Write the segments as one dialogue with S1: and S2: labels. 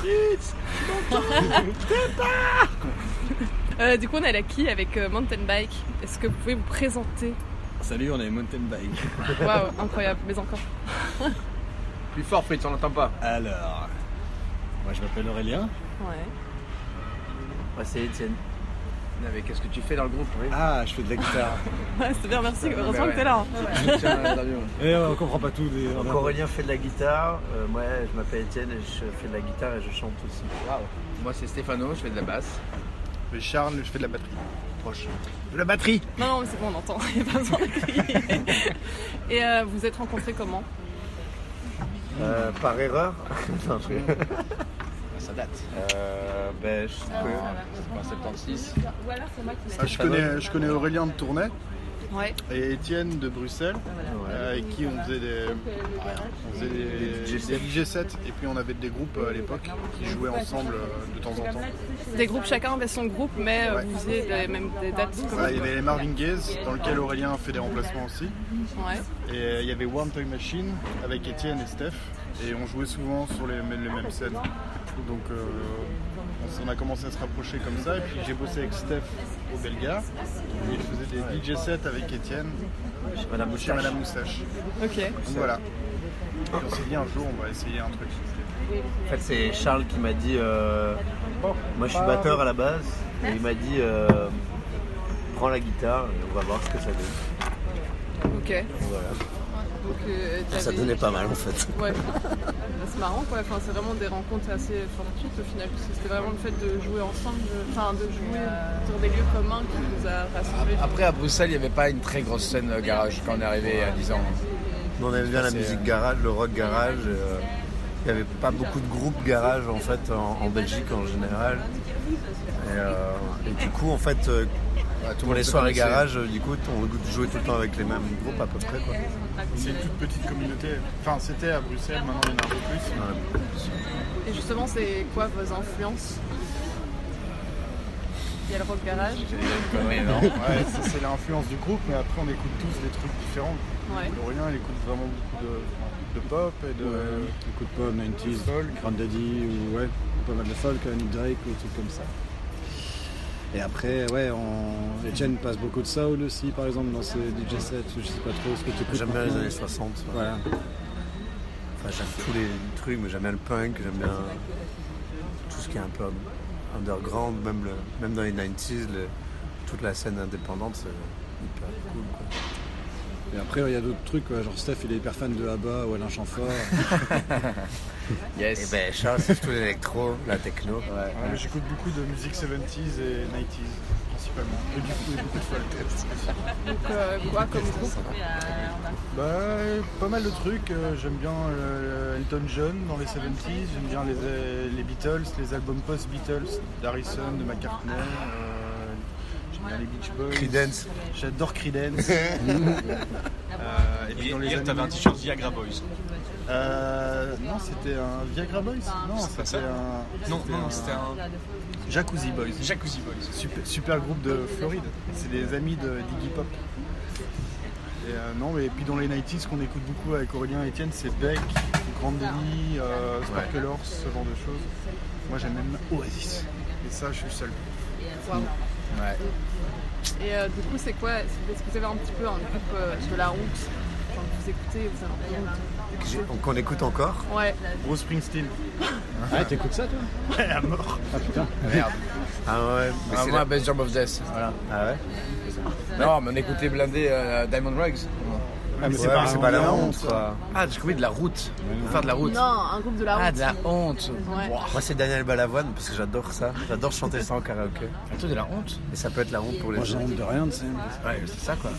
S1: Euh, du coup, on est à la quille avec euh, Mountain Bike? Est-ce que vous pouvez vous présenter?
S2: Salut, on est Mountain Bike.
S1: Waouh, incroyable, mais encore.
S3: Plus fort, Fritz, on n'entend pas.
S2: Alors, moi je m'appelle Aurélien.
S1: Ouais.
S4: Moi, c'est Étienne.
S3: Mais qu'est-ce que tu fais dans le groupe oui
S2: Ah, je fais de la guitare.
S1: Ouais, c'est bien, merci. Heureusement
S3: ouais.
S1: que t'es là.
S3: Tiens, l'interview.
S2: Et on comprend pas tout. Des...
S4: Donc, Aurélien fait de la guitare. euh, moi, je m'appelle Étienne et je fais de la guitare et je chante aussi.
S3: Moi, c'est Stéphano, je fais de la basse.
S5: Et Charles, je fais de la batterie. Proche.
S2: De la batterie
S1: Non, non, mais c'est bon, on entend. Il n'y a pas besoin de crier. Et euh, vous êtes rencontrés comment?
S4: Euh, par erreur Non, je-
S3: Ça date.
S4: Euh, ben, je sais
S3: En 76.
S5: Ah, je, connais, je connais Aurélien de Tournai
S1: Ouais.
S5: et Étienne de Bruxelles,
S4: Ouais.
S5: euh, avec qui on faisait des, on faisait des, des DJ sets et puis on avait des groupes euh, à l'époque qui jouaient ensemble euh, de temps en temps.
S1: Des groupes, chacun avait son groupe, mais euh,
S5: Ouais.
S1: vous faisiez des, même des dates
S5: Voilà, il y avait les Marvin Gaye dans lequel Aurélien fait des remplacements aussi.
S1: Ouais.
S5: Et euh, il y avait One Time Machine avec Étienne et Steph. Et on jouait souvent sur les, les mêmes scènes. Donc euh, on a commencé à se rapprocher comme ça. Et puis j'ai bossé avec Steph au Belga. Et je faisais des DJ sets avec Étienne
S4: Chez Madame
S5: Madame Moustache.
S1: Ok.
S5: Donc voilà. Et on s'est dit un jour on va essayer un truc.
S4: En fait, c'est Charles qui m'a dit. euh, moi, je suis batteur à la base. Et il m'a dit euh, prends la guitare et on va voir ce que ça donne.
S1: Ok.
S4: Voilà.
S1: Donc, euh,
S4: Ça donnait pas mal en fait.
S1: Ouais. c'est marrant quoi. Enfin, c'est vraiment des rencontres assez fortuites au final. Parce que c'était vraiment le fait de jouer ensemble, de- enfin de jouer sur des lieux communs qui nous a rassemblés.
S3: Après, à Bruxelles, il n'y avait pas une très grosse scène euh, garage quand on est arrivé à 10 ans.
S4: Nous, on aime bien la musique garage, le rock garage. euh, Il n'y avait pas beaucoup de groupes garage en fait en, en Belgique en général. Et, euh, et du coup, en fait, euh,
S3: Ouais, tout le
S4: pour
S3: monde
S4: les soirées garage, euh, du coup, on jouait tout le temps avec les mêmes groupes à peu près. Quoi.
S5: C'est une toute petite communauté. Enfin c'était à Bruxelles, maintenant il y en a un peu plus.
S4: Ouais.
S1: Et justement, c'est quoi vos influences? Il y a le rock garage.
S3: Connerie, non
S5: Ouais, ça c'est l'influence du groupe, mais après on écoute tous des trucs différents.
S1: Ouais.
S5: Aurélien il écoute vraiment beaucoup de, de pop et de.
S2: Écoute pas 90s,
S5: Folk.
S2: Grand Daddy ou ouais, pas mal de folk, Nick Drake ou des trucs comme ça. Et après, ouais, on... Etienne passe beaucoup de soul aussi, par exemple, dans ses DJ sets. Je sais pas trop ce que tu écoutes.
S4: J'aime bien les années 60. ouais.
S2: Voilà.
S4: Enfin, j'aime tous les trucs, mais j'aime bien le punk, j'aime bien tout ce qui est un peu underground, même, le, même dans les 90s, le- toute la scène indépendante, c'est hyper cool. Quoi.
S2: Et après, il y a d'autres trucs, quoi, genre Steph, il est hyper fan de ABBA ou Alain Chamfort.
S4: Et
S3: Yes.
S4: ben Charles, c'est tout l'électro, la techno.
S3: Ouais.
S5: Ouais, mais J'écoute beaucoup de musique 70s et 90s principalement. Et du coup, et beaucoup de folk.
S1: Donc, euh, quoi comme groupe
S5: Bah, pas mal de trucs. euh, J'aime bien euh, Elton John dans les 70s. J'aime bien les, euh, les Beatles, les albums post-Beatles d'Harrison, de McCartney. euh, bien les Beach Boys.
S4: Creedence.
S5: J'adore Creedence. Euh, et puis dans les
S6: t'avais un t-shirt Viagra Boys.
S5: Euh, non, c'était un Viagra Boys Non,
S6: C'est pas
S5: c'était
S6: ça
S5: un.
S6: Non, non, non, c'était un
S5: Jacuzzi Boys.
S6: Jacuzzi Boys.
S5: Super, super groupe de Floride. C'est des amis de d'Iggy Pop. Et euh, non, mais puis dans les 90s, ce qu'on écoute beaucoup avec Aurélien et Etienne, c'est Beck, Grand Denny, euh, Sparklers, ce genre de choses. Moi, j'aime même Oasis. Et ça, je suis seul.
S1: Waouh.
S3: Ouais.
S1: Et euh, du coup, c'est quoi Est-ce que vous avez un petit peu un groupe euh, de la route que vous écoutez, vous avez un peu
S4: J'ai- Qu'on écoute encore.
S1: Ouais.
S5: Bruce Springsteen.
S2: ah, t'écoutes ça, toi?
S5: Ouais, à mort.
S2: Ah putain.
S3: Merde.
S4: Ah ouais, mais
S3: Ah,
S4: c'est
S3: moi,
S4: la-
S3: Best Jump of Death. Voilà.
S4: Ah ouais
S3: Non, mais on écoutait blindé euh, Diamond Rugs.
S2: Ah, mais
S4: Ouais, c'est pas la honte, quoi.
S3: Ah, j'ai compris de la route. Pour faire de la route.
S1: Non, un groupe de la route.
S3: Ah, de la honte.
S1: Ouais.
S3: Ouah.
S4: Moi, c'est Daniel Balavoine parce que j'adore ça. J'adore chanter ça en karaoké.
S3: Ah, toi, de la honte
S4: Et ça peut être la honte pour les
S2: Moi, j'ai
S4: gens.
S2: honte de rien, tu sais.
S3: Ouais, c'est ça quoi.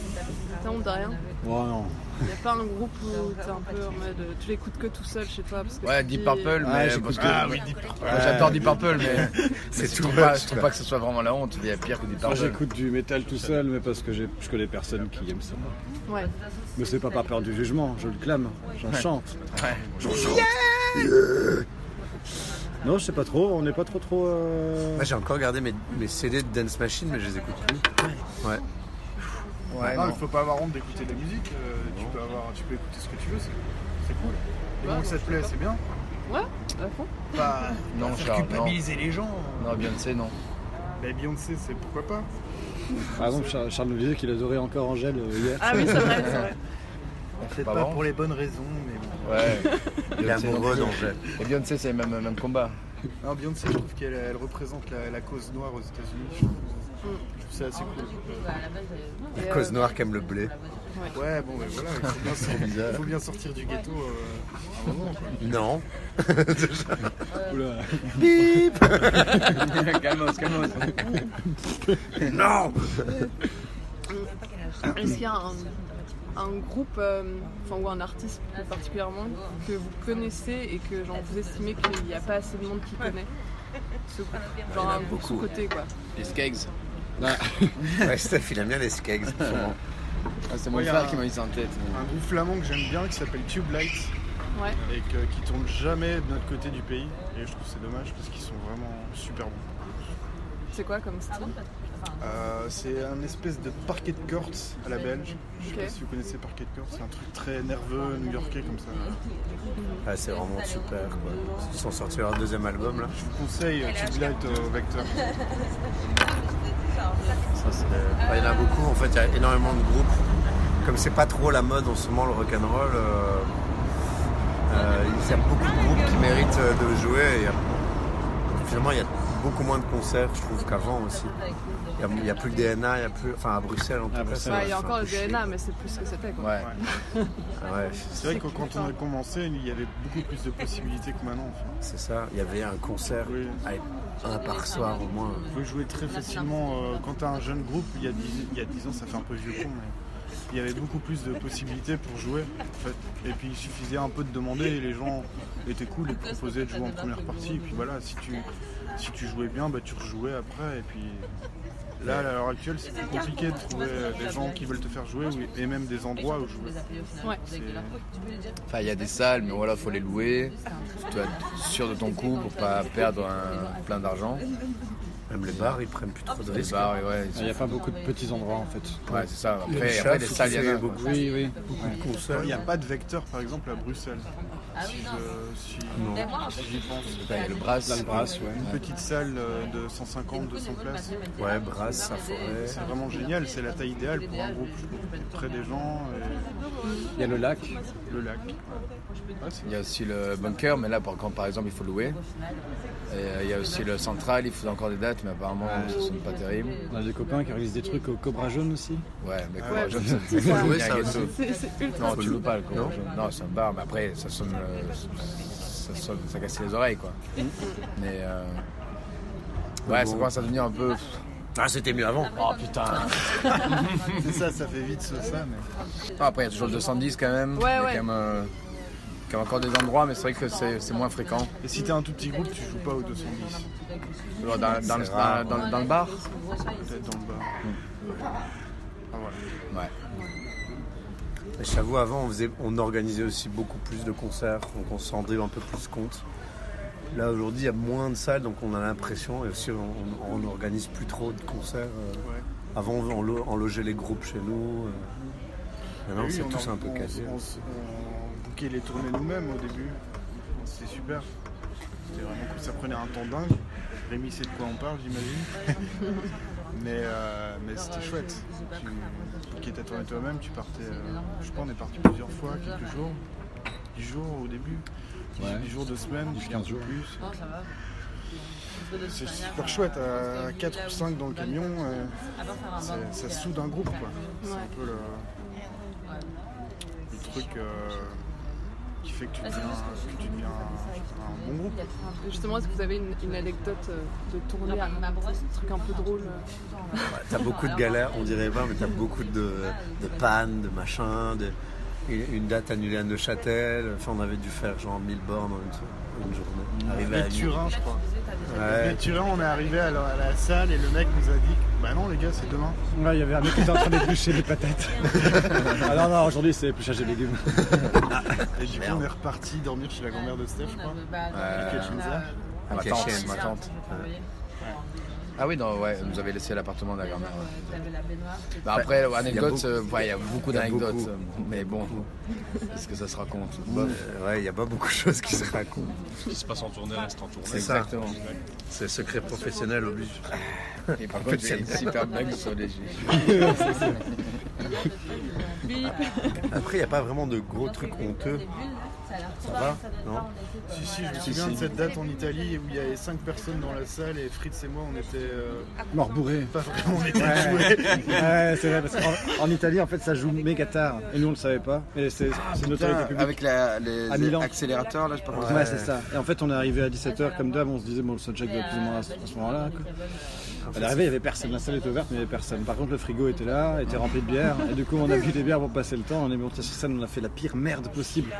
S1: T'as honte de rien?
S2: Oh non.
S1: Il n'y a pas un groupe où t'es un peu en mode. Tu l'écoutes que tout seul chez toi parce que
S3: Ouais, Deep Purple,
S2: Ah,
S3: mais. parce
S2: que-
S5: Ah oui, Deep Purple.
S3: Ouais, J'adore Deep Purple, mais.
S4: C'est
S3: je
S4: tout
S3: pas, je trouve pas que ce soit vraiment la honte. Il y a pire que Deep
S2: Moi,
S3: Purple.
S2: j'écoute du métal tout seul, mais parce que j'ai- je connais personne qui aime ça.
S1: Ouais.
S2: Mais c'est pas par peur du jugement, je le clame, j'en chante.
S3: Ouais.
S2: Non, je sais pas trop, on n'est pas trop trop. euh,
S4: Moi, j'ai encore gardé mes, mes CD de Dance Machine, mais je les écoute plus. Ouais.
S3: Ouais,
S5: non,
S3: non.
S5: il faut pas avoir honte d'écouter de la musique. euh, tu, peux avoir, tu peux écouter ce que tu veux, c'est cool. Et donc, ça te plaît, c'est bien.
S1: Ouais, à fond.
S5: Pas
S3: Non,
S5: faire
S3: Charles,
S5: culpabiliser les gens.
S3: Non, Beyoncé, non.
S5: Mais Beyoncé, c'est pourquoi pas
S2: Par exemple, Charles, Charles nous disait qu'il adorait encore Angèle euh, hier.
S1: Ah oui, c'est vrai, c'est vrai.
S5: Peut-être
S3: Pas
S5: pour les bonnes raisons, mais bon.
S3: Ouais.
S4: Il est amoureux d'Angèle.
S3: Et Beyoncé, c'est le même, même combat.
S5: Non, Beyoncé, je trouve qu'elle elle représente la, la cause noire aux États-Unis. C'est assez cool.
S4: La cause noire qui aime le blé.
S5: Ouais, bon, mais voilà, il faut bien, sortir, il faut bien sortir du ghetto euh, à un moment. quoi.
S4: Non.
S2: Oula.
S3: calmos, calmos.
S4: Non
S1: Est-ce qu'il y a un, un groupe, euh, enfin, ou un artiste plus particulièrement, que vous connaissez et que genre, vous estimez qu'il n'y a pas assez de monde qui connaît ce groupe? Genre un
S4: beaucoup.
S1: sous-côté quoi.
S3: Les Skeggs.
S4: Ouais, Steph, il aime bien les skegs.
S3: Ah, c'est mon
S5: Ouais,
S3: frère
S5: un-
S3: qui m'a mis ça en tête.
S5: Un groupe flamand que j'aime bien qui s'appelle Tube Light
S1: Ouais.
S5: et que- qui tourne jamais de notre côté du pays. Et je trouve que c'est dommage parce qu'ils sont vraiment super bons.
S1: C'est quoi comme style?
S5: Euh, c'est un espèce de parquet de courts à la belge. Je sais pas si vous connaissez parquet de courts, c'est un truc très nerveux, new-yorkais comme ça.
S4: Ah, c'est vraiment super. Quoi. Ils sont sortis leur deuxième album là.
S5: Je vous conseille euh, Tube Light au Vecteur.
S4: Ça, il y en a beaucoup. En fait, il y a énormément de groupes. Comme c'est pas trop la mode en ce moment le rock'n'roll, euh, euh, il y a beaucoup de groupes qui méritent euh, de jouer. et Finalement, il y a beaucoup moins de concerts, je trouve, qu'avant aussi. Il y a- Il n'y a, plus le DNA, il y a plus. Enfin, à Bruxelles en tout cas.
S2: Bruxelles,
S4: ça-
S1: Ouais, Il y a encore le
S4: chier.
S1: DNA, mais c'est plus ce que c'était quoi.
S3: Ouais.
S4: Ouais,
S5: C'est vrai que quand on a commencé, il y avait beaucoup plus de possibilités que maintenant.
S4: C'est ça. Il y avait un concert
S5: Oui.
S4: Par soir au moins.
S5: On peut jouer très facilement. euh, quand tu as un jeune groupe, il y, a 10, il y a 10 ans, ça fait un peu vieux con, mais il y avait beaucoup plus de possibilités pour jouer. Et puis il suffisait un peu de demander et les gens étaient cool et proposaient de jouer en première partie. Et puis voilà, si tu, jouais bien, bah, tu rejouais après. Puis là, à l'heure actuelle, c'est plus compliqué de trouver des gens qui veulent te faire jouer ou- et même des endroits où jouer.
S1: Ouais.
S3: Enfin, il y a des salles, mais voilà, faut les louer. Tu dois être sûr de ton coup pour pas perdre un- plein d'argent.
S4: Même les bars, ils prennent plus trop de
S3: Les
S4: risques.
S3: ouais,
S2: Il n'y a pas beaucoup de petits endroits en fait.
S3: ouais, c'est ça. Après,
S4: Chaff,
S3: après des salles, il y en a.
S4: beaucoup.
S2: Oui, oui.
S4: Beaucoup de concerts.
S5: Il n'y a pas de vecteur, par exemple, à Bruxelles. Si je- si- si j'y pense.
S3: Il y a le brass.
S2: Là, le brasse, ouais.
S5: Une petite salle euh, de 150, 200 places.
S4: Ouais, Brass, ça forêt.
S5: C'est vraiment génial, c'est la taille idéale pour un groupe, je trouve. Près des gens,
S2: Il y a le lac.
S5: le lac. Ouais,
S3: Il y a aussi le bunker, mais là, par, quand par exemple, il faut louer. Et, euh, il y a aussi le central, il faut encore des dates, mais apparemment, ce ne sont pas terribles.
S2: On a des copains qui réalisent des trucs au Cobra Jaune aussi.
S3: Ouais, mais
S5: Ah
S3: quoi,
S1: ouais,
S3: je-
S1: c'est
S3: c'est-
S1: ça.
S3: faut
S4: jouer,
S3: il y a
S4: ça
S3: un
S4: aussi.
S3: ghetto.
S1: C'est c'est ultra
S3: Non, tu loues pas le Cobra Jaune. Non, c'est un bar, mais après, ça sonne. Ça, ça casse les oreilles, quoi. Mais. euh, Ouais, ça commence à devenir un peu.
S4: Ah, c'était mieux avant.
S3: Oh putain!
S5: C'est ça, ça fait vite ça, ça, mais.
S3: Ah, après, il y a toujours le 210 quand même.
S1: Ouais,
S3: il y a quand même, euh, quand même encore des endroits, mais c'est vrai que c'est c'est moins fréquent.
S5: Et si t'es un tout petit groupe, tu joues pas au 210.
S3: Dans, dans- dans le,
S4: rare,
S3: dans- dans- dans le bar?
S5: Peut-être dans le bar. Ah, voilà.
S3: Ouais.
S4: Et J'avoue, avant, on, faisait, on organisait aussi beaucoup plus de concerts, donc on s'en rendait un peu plus compte. Là, aujourd'hui, il y a moins de salles, donc on a l'impression, et aussi, on, on, on organise plus trop de concerts. euh.
S5: Ouais.
S4: Avant, on, lo- on logeait les groupes chez nous. euh. Maintenant,
S5: Oui,
S4: c'est tous un peu
S5: on-
S4: casé.
S5: On, bookait les tournées nous-mêmes au début. C'était super. C'était vraiment cool. Ça prenait un temps dingue. Rémi sait de quoi on parle, j'imagine. mais euh, mais c'était chouette. Tu ta tournée toi-même, tu partais. euh, je sais pas, on est parti plusieurs fois, quelques jours. 10 jours au début. 10,
S2: Ouais.
S5: jours de semaine, puis un
S2: 15
S5: peu
S2: jours.
S5: plus. C'est super chouette, à 4 ou 5 dans le camion, euh, ça soude un groupe quoi. C'est un peu le, le truc euh, qui fait que tu deviens, que tu deviens un, un bon groupe.
S1: Justement, est-ce que vous avez une, une anecdote euh, de tournée, un truc un peu drôle euh,
S4: Ouais, t'as beaucoup de galères, on dirait pas, mais t'as beaucoup de, de pannes, de machins, de, une, une date annulée à Neuchâtel. Enfin, on avait dû faire genre 1000 bornes en une, une journée. Arrivé à
S5: Turin, je crois.
S4: Ouais.
S5: Turin, on est arrivé à la, à la salle et le mec nous a dit Bah non, les gars, c'est demain.
S2: Ouais, il y avait un mec qui était en train d'éplucher des patates. ah non, non, aujourd'hui c'est épluchage de légumes.
S5: Et du coup, on est reparti dormir chez la grand-mère de Steph, je crois.
S3: Euh, ma tante,
S4: chienne.
S3: ma tante. Ah oui, non, ouais, on nous avait laissé l'appartement de la grand-mère. ouais. Bah, après,
S4: il y a
S3: anecdotes,
S4: beaucoup-
S3: euh, ouais, il y a beaucoup
S4: il y a
S3: d'anecdotes. Mais bon, est-ce que ça se raconte?
S4: Euh, ouais, il n'y a pas beaucoup de choses qui se racontent.
S6: Ce qui se passe en tournée reste en tournée.
S4: C'est ça.
S3: Exactement.
S4: C'est secret professionnel oblige.
S3: Et par contre, j'ai une super blague sur les
S4: Après, il n'y a pas vraiment de gros trucs honteux. Ça va Non
S5: Si, si, je me souviens de cette date en Italie où il y avait 5 personnes dans la salle et Fritz et moi on était euh,
S2: Mort bourré.
S5: pas vraiment on était
S2: Ouais,
S5: joués.
S2: Ouais, c'est vrai, parce qu'en en Italie, en fait, ça joue méga tard. Et nous, on le savait pas. Et c'est c'est une autorité publique.
S3: avec la- les,
S2: À
S3: les
S2: Milan.
S3: accélérateurs, là, je sais pas comment
S2: Ouais, c'est ça. Et en fait, on est arrivé à 17h comme d'hab, on se disait, bon, le soundcheck doit plus ou moins à ce à ce moment-là. Est arrivé, il n'y avait personne. La salle était ouverte, mais il n'y avait personne. Par contre, le frigo était là, était rempli de bière. Et du coup, on a bu des bières pour passer le temps. On est monté sur scène, on a fait la pire merde possible.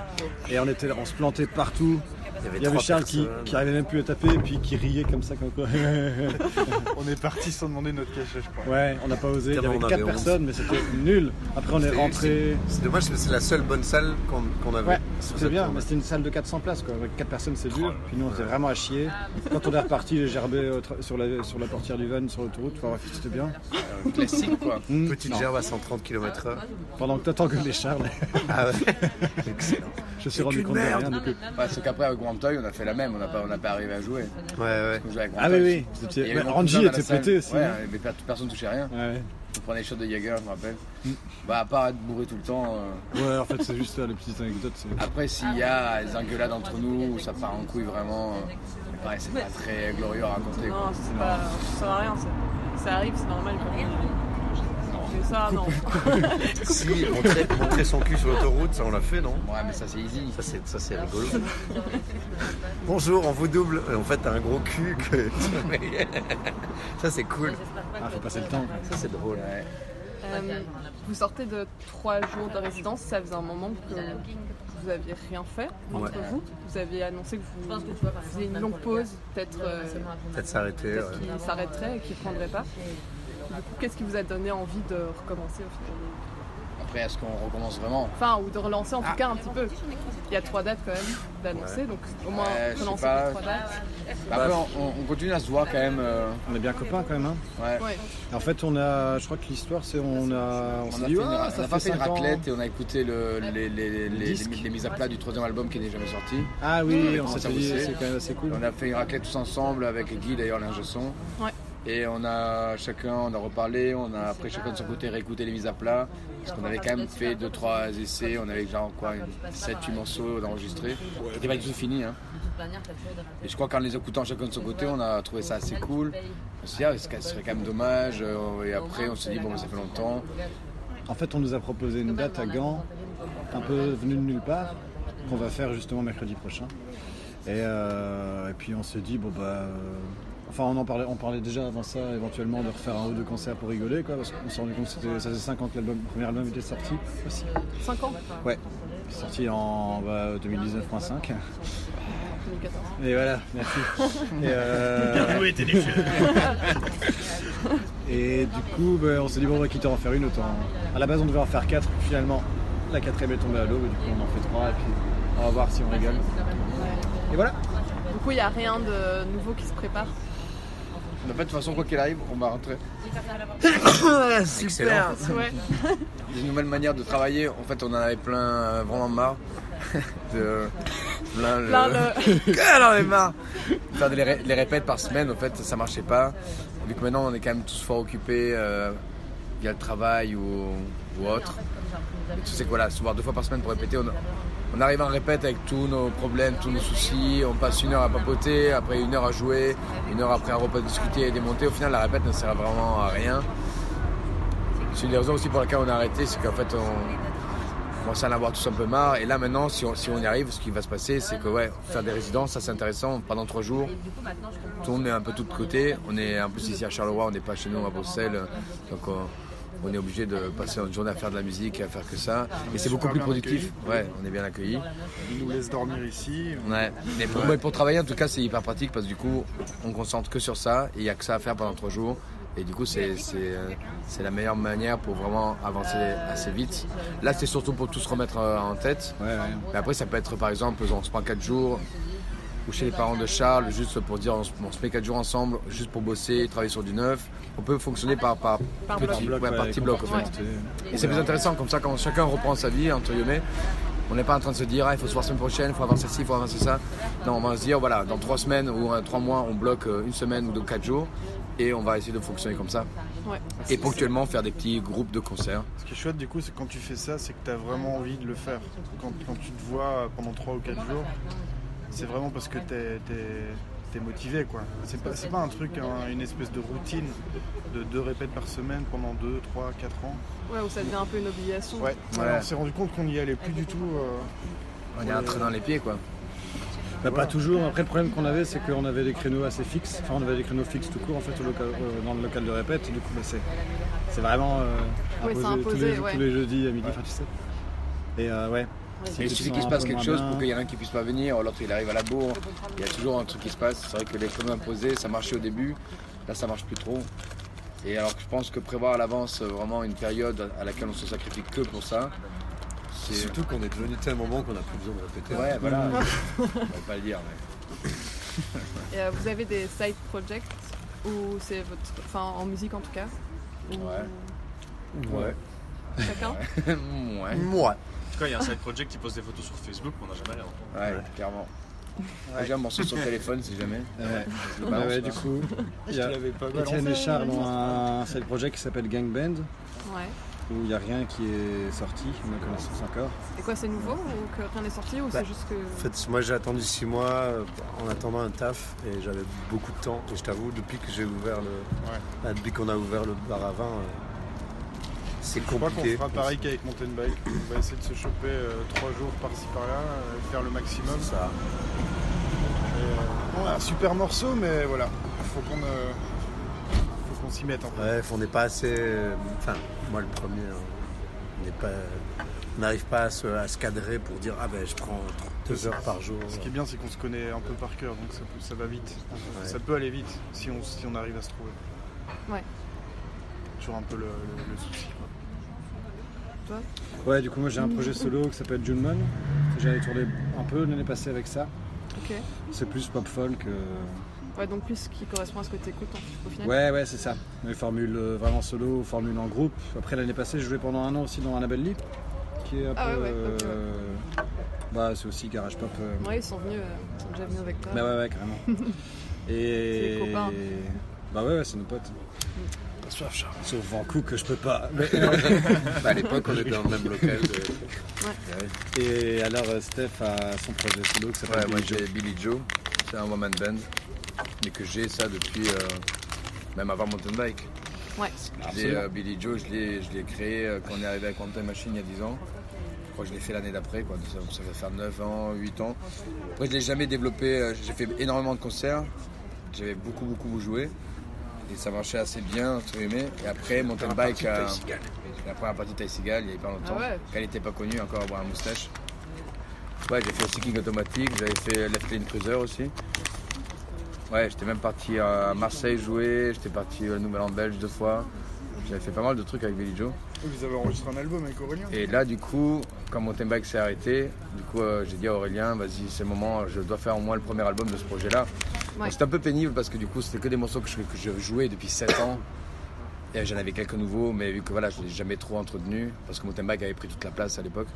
S2: Et on, était, on se plantait partout.
S4: Il y avait,
S2: Il y avait
S4: trois
S2: Charles qui, qui arrivait même plus à taper, et puis qui riait comme ça, comme quoi.
S5: On est parti sans demander notre cachet je crois.
S2: Ouais, on n'a pas osé. Il y avait
S4: on
S2: 4
S4: avait honte.
S2: personnes, mais c'était nul. Après, on est rentré.
S4: c'est- dommage, parce que c'est la seule bonne salle qu'on avait.
S2: Ouais, c'était bien,
S4: tournée.
S2: mais c'était une salle de 400 places quoi. Avec 4 personnes, c'est dur. Puis nous, on était vraiment à chier. Quand on est reparti, j'ai gerbé tra- sur la, sur la portière du van, sur l'autoroute. Enfin, c'était bien.
S3: classique, quoi.
S2: Hmm,
S4: Petite
S2: non.
S4: gerbe à 130 km/h.
S2: Pendant que t'attends que les Charles,
S4: Ah ouais. Excellent.
S2: je me suis rendu compte de rien. du coup.
S3: Sauf qu'après, avec On a fait la même, on n'a pas, on n'a pas arrivé à jouer.
S4: Ouais, ouais.
S3: On jouait avec
S2: Ah oui, oui. Mais
S3: la
S2: était pété aussi.
S3: Ouais, mais per- personne touchait rien.
S2: Ouais.
S3: On prenait des shots de Jaeger, je me rappelle. Bah, à part être bourré tout le temps. euh,
S2: ouais, en fait, c'est juste ça, les petites anecdotes.
S3: Après, s'il y a des engueulades entre nous, où ça part en couille vraiment, euh, pareil, c'est pas très glorieux à raconter.
S1: Non, ça, c'est pas, ça sert à rien. Ça, ça arrive, c'est normal. Quoi. Ça, non.
S4: Si, montrer, montrer son cul sur l'autoroute, ça on l'a fait, non?
S3: Ouais, mais ça, c'est easy.
S4: Ça c'est, ça c'est rigolo. Bonjour, on vous double. Et en fait, t'as un gros cul que. ça c'est cool.
S2: Ah, faut passer le temps.
S4: Ça c'est drôle.
S3: Ouais.
S1: Euh, vous sortez de trois jours de résidence, ça faisait un moment que vous aviez rien fait entre
S4: Ouais.
S1: vous. Vous aviez annoncé que vous faisiez une longue pause, peut-être euh,
S4: Peut-être s'arrêter.
S1: peut-être
S4: ouais.
S1: qu'il s'arrêterait et qu'il ne prendrait pas. Du coup, qu'est-ce qui vous a donné envie de recommencer au final
S3: Après, est-ce qu'on recommence vraiment
S1: Enfin, ou de relancer en tout cas un petit peu. Il y a trois dates quand même d'annoncer, donc au moins relancer les trois dates.
S3: Bah, Après, on, on continue à se voir quand même. euh,
S2: On est bien copains quand même. Hein.
S3: ouais.
S1: Ouais.
S2: En fait, on a, je crois que l'histoire, c'est on a, on,
S3: On a,
S2: dit,
S3: fait une,
S2: Ah,
S3: on a pas
S2: fait
S3: fait une
S2: 5 ans.
S3: raclette et on a écouté le- les, les, les, les- mises à plat du troisième album qui n'est jamais sorti.
S2: Ah oui, on
S3: commence
S2: s'est dit, c'est quand même assez cool.
S3: On a fait une raclette tous ensemble avec Guy d'ailleurs, l'ingé son.
S1: Ouais.
S3: Et on a chacun, on a reparlé, on a après chacun de son côté réécouté les mises à plat. Parce qu'on avait quand même fait 2-3 essais, on avait genre quoi, 7-8 morceaux d'enregistrés. C'était pas du tout fini. Hein. Et je crois qu'en les écoutant chacun de son côté, on a trouvé ça assez cool. On s'est dit, ah, ce serait quand même dommage. euh, Et après, on s'est dit, bon, ça fait longtemps.
S2: En fait, on nous a proposé une date à Gand, un peu venue de nulle part, qu'on va faire justement mercredi prochain. Et, euh, et puis on s'est dit, bon bah. Enfin, on en parlait, on parlait déjà avant ça, éventuellement de refaire un ou deux concerts pour rigoler, quoi, parce qu'on s'est rendu compte que ça faisait 5 ans que l'album- le premier album était sorti aussi.
S1: 5 ans
S2: Ouais, sorti en bah, 2019.5.
S1: 2014.
S2: Et voilà, merci. Et, euh,
S5: Bien joué, téléphone.
S2: Et du coup, ben, on s'est dit, bon, on va quitter en faire une autant. À la base, on devait en faire quatre. Finalement, la quatrième est tombée à l'eau. mais Du coup, on en fait trois. Et puis, on va voir si on rigole. Et voilà.
S1: Du coup, il n'y a rien de nouveau qui se prépare?
S3: En fait, de toute façon, quoi qu'il arrive, on va rentrer.
S4: Excellent.
S1: Ouais.
S3: des nouvelles manières de travailler. En fait, on en avait plein, euh, vraiment marre. de, plein le...
S1: Plein le-
S3: en avait marre Faire des ré- les répètes par semaine, en fait, ça marchait pas. Vu que maintenant, on est quand même tous fort occupés euh, via le travail ou, ou autre. Et tu sais que voilà, se voir deux fois par semaine pour répéter, on, on arrive en répète avec tous nos problèmes, tous nos soucis. On passe une heure à papoter, après une heure à jouer, une heure après un repas discuter et démonter. Au final, la répète ne sert vraiment à rien. C'est une des raisons aussi pour laquelle on a arrêté, c'est qu'en fait on commence à en avoir tous un peu marre. Et là maintenant, si on, y arrive, ce qui va se passer, c'est que ouais, faire des résidences, ça c'est intéressant. Pendant trois jours, tout le monde est un peu tout de côté. On est en plus ici à Charleroi, on n'est pas chez nous à Bruxelles, on est obligé de passer une journée à faire de la musique, à faire que ça. Et c'est beaucoup plus productif. Ouais, on est bien accueillis.
S5: Ils nous laissent dormir ici.
S3: Ouais. Mais pour, travailler, en tout cas, c'est hyper pratique parce que du coup, on concentre que sur ça et il n'y a que ça à faire pendant trois jours. Et du coup, c'est la meilleure manière pour vraiment avancer assez vite. Là, c'est surtout pour tout se remettre euh, en tête.
S2: Ouais, ouais.
S3: Mais après, ça peut être par exemple, on se prend 4 jours ou chez les parents de Charles, juste pour dire on se, on se met 4 jours ensemble, juste pour bosser, travailler sur du neuf. On peut fonctionner par, par,
S1: Par
S3: petit,
S1: bloc.
S3: ouais, par
S2: ouais,
S3: petit bloc en fait. Et c'est plus intéressant comme ça quand chacun reprend sa vie, entre guillemets. On n'est pas en train de se dire, ah, il faut se voir la semaine prochaine, il faut avancer ci, il faut avancer ça. Non, on va se dire, voilà, dans trois semaines ou euh, trois mois, on bloque euh, une semaine ou deux, quatre jours et on va essayer de fonctionner comme ça.
S1: Ouais.
S3: Et ponctuellement faire des petits groupes de concerts.
S5: Ce qui est chouette du coup, c'est que quand tu fais ça, c'est que tu as vraiment envie de le faire. Quand, quand tu te vois pendant 3 ou 4 jours, c'est vraiment parce que tu es, motivé. quoi. C'est pas, c'est pas un truc, hein, une espèce de routine de deux répètes par semaine pendant 2, 3, 4 ans.
S1: Ouais, où ça devient un peu une obligation.
S5: Ouais,
S3: Ouais.
S5: on s'est rendu compte qu'on n'y allait plus du tout. euh,
S3: On est un train dans les pieds, quoi.
S2: Bah, pas toujours. Après, le problème qu'on avait, c'est qu'on avait des créneaux assez fixes. Enfin, on avait des créneaux fixes tout court en fait au local- euh, dans le local de répète. Du coup, bah, c'est, c'est vraiment euh, imposé, tous, les,
S1: ouais.
S2: tous les jeudis à midi, enfin, tu sais. Et euh, ouais.
S3: Il
S2: tu
S3: suffit qu'il se passe quelque chose pour qu'il y en ait un qui puisse pas venir, l'autre il arrive à la bourre. Il y a toujours un truc qui se passe. C'est vrai que les créneaux imposés, ça marchait au début. Là, ça marche plus trop. Et alors que je pense que prévoir à l'avance euh, vraiment une période à laquelle on se sacrifie que pour ça,
S4: c'est. surtout qu'on est devenu tellement bon qu'on n'a plus besoin de répéter.
S3: Ouais, voilà. on va pas le dire. mais-
S1: Et euh, vous avez des side projects ou c'est votre. Enfin, en musique en tout cas? Ou
S3: Ouais.
S4: Ouais.
S1: Chacun?
S3: Ouais.
S4: Moi.
S6: Cas, il y a un side project qui poste des photos sur Facebook, on n'a jamais rien entendu.
S3: Ouais, clairement. J'ai un morceau sur le téléphone si jamais.
S2: Ouais.
S3: Je le
S2: Bah
S3: balance,
S2: ouais,
S3: là.
S2: du coup, il y a
S5: l'avais pas
S2: Étienne et Charles ont un side project qui s'appelle Gang Band,
S1: Ouais.
S2: où il n'y a rien qui est sorti, à ma connaissance encore.
S1: Et quoi, c'est nouveau ou que rien n'est sorti ou
S4: Bah,
S1: c'est juste que.
S4: En fait, moi j'ai attendu six mois euh, en attendant un taf et j'avais beaucoup de temps. Et je t'avoue, depuis que j'ai ouvert le. bah, depuis qu'on a ouvert le bar à vin, euh, c'est
S5: Je crois qu'on
S4: compliqué.
S5: fera pareil qu'avec Mountain Bike. On va essayer de se choper euh, trois jours par-ci par-là, euh, faire le maximum.
S4: C'est ça.
S5: Et, euh, un super morceau, mais voilà, il faut qu'on euh, faut qu'on s'y mette en fait.
S4: Bref, on n'est pas assez. euh, Enfin, moi le premier, hein, on n'est pas. On n'arrive pas à se, à se cadrer pour dire ah ben je prends deux heures par jour.
S5: Ce qui est bien, c'est qu'on se connaît un peu par cœur, donc ça, peut- ça va vite.
S4: Ouais.
S5: Ça peut aller vite si on, si on arrive à se trouver.
S1: Ouais.
S5: Toujours un peu le, le- le souci.
S2: Ouais, du coup, moi j'ai un projet solo qui s'appelle Junmon. J'avais tourné un peu l'année passée avec ça.
S1: Ok.
S2: C'est plus pop folk. euh,
S1: Ouais, donc plus ce qui correspond à ce que tu écoutes au final.
S2: Ouais, ouais, c'est ça. Les formules euh, vraiment solo, formules en groupe. Après, l'année passée, je jouais pendant un an aussi dans Annabelle Lee, qui est un
S1: Ah
S2: peu.
S1: ouais, ouais, ouais.
S2: euh, Bah, c'est aussi garage pop. euh,
S1: Ouais, ils sont venus, ils sont déjà venus avec toi.
S2: Bah ouais, ouais, carrément. Et.
S1: C'est les copains.
S2: Bah ouais, ouais, c'est nos potes.
S3: Soif, Charles.
S2: Sauf Vancouver que je peux pas. Mais-
S4: Bah, à l'époque, on était dans le même local. de-
S2: Et alors, euh, Steph a son projet solo qui s'appelle
S3: Ouais, moi
S2: Billy Joe.
S3: j'ai Billy Joe, c'est un one-man band, mais que j'ai ça depuis euh, même avant Mountain Bike.
S1: Ouais.
S3: Euh, Billy Joe, je l'ai, je l'ai créé euh, quand on est arrivé avec Quantum Machine il y a 10 ans. Je crois que je l'ai fait l'année d'après, quoi. Ça, ça va faire 9 ans, 8 ans. Après, je l'ai jamais développé. euh, J'ai fait énormément de concerts. J'avais beaucoup, beaucoup joué. Et ça marchait assez bien, entre guillemets. Et après, Mountain Bike, euh, la première partie de Ty Seagal, il n'y avait pas longtemps.
S1: Ah ouais.
S3: Quand elle n'était pas connue encore, avoir un moustache. Ouais, j'ai fait aussi King Automatique, j'avais fait Left Lane Cruiser aussi. Ouais, j'étais même parti à Marseille jouer, j'étais parti à la Nouvelle en Belge deux fois. J'avais fait pas mal de trucs avec Billy Joe.
S5: Vous avez enregistré un album avec Aurélien
S3: Et là, du coup, quand mon bike s'est arrêté, du coup, euh, j'ai dit à Aurélien, vas-y, c'est le moment, je dois faire au moins le premier album de ce projet-là.
S1: Ouais.
S3: C'était un peu pénible parce que du coup, c'était que des morceaux que je, que je jouais depuis 7 ans. Et j'en avais quelques nouveaux, mais vu que voilà, je ne l'ai jamais trop entretenu, parce que mon bike avait pris toute la place à l'époque.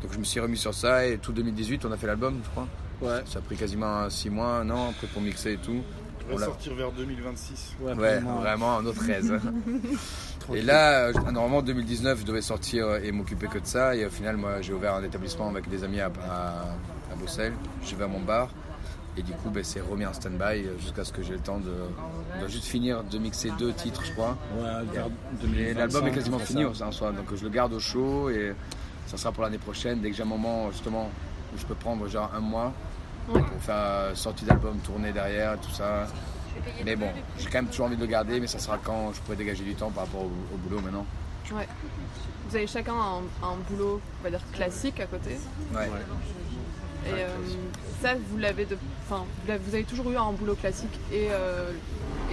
S3: Donc je me suis remis sur ça et tout 2018, on a fait l'album, je crois.
S2: Ouais.
S3: Ça a pris quasiment 6 mois, un an, après pour mixer et tout.
S5: On
S3: On
S5: va sortir vers 2026.
S2: Ouais,
S3: vraiment, un autre 13. et là, euh, normalement, 2019, je devais sortir et m'occuper que de ça. Et au final, moi, j'ai ouvert un établissement avec des amis à, à, à Bruxelles. J'ai ouvert mon bar. Et du coup, ben, c'est remis en stand-by euh, jusqu'à ce que j'ai le temps de, de juste finir de mixer deux titres, je crois.
S2: Ouais, vers
S3: Et
S2: 2025,
S3: l'album est quasiment fini en soi. Donc je le garde au chaud et ça sera pour l'année prochaine. Dès que j'ai un moment, justement, où je peux prendre genre un mois
S1: Ouais.
S3: pour faire euh, sortie d'album, tourner derrière, tout ça. Mais bon, j'ai quand même toujours envie de le garder, mais ça sera quand je pourrai dégager du temps par rapport au, au boulot maintenant.
S1: Ouais. Vous avez chacun un, un boulot, on va dire classique à côté.
S3: Ouais.
S1: Et euh, ça, vous l'avez de, enfin, vous avez toujours eu un boulot classique et, euh,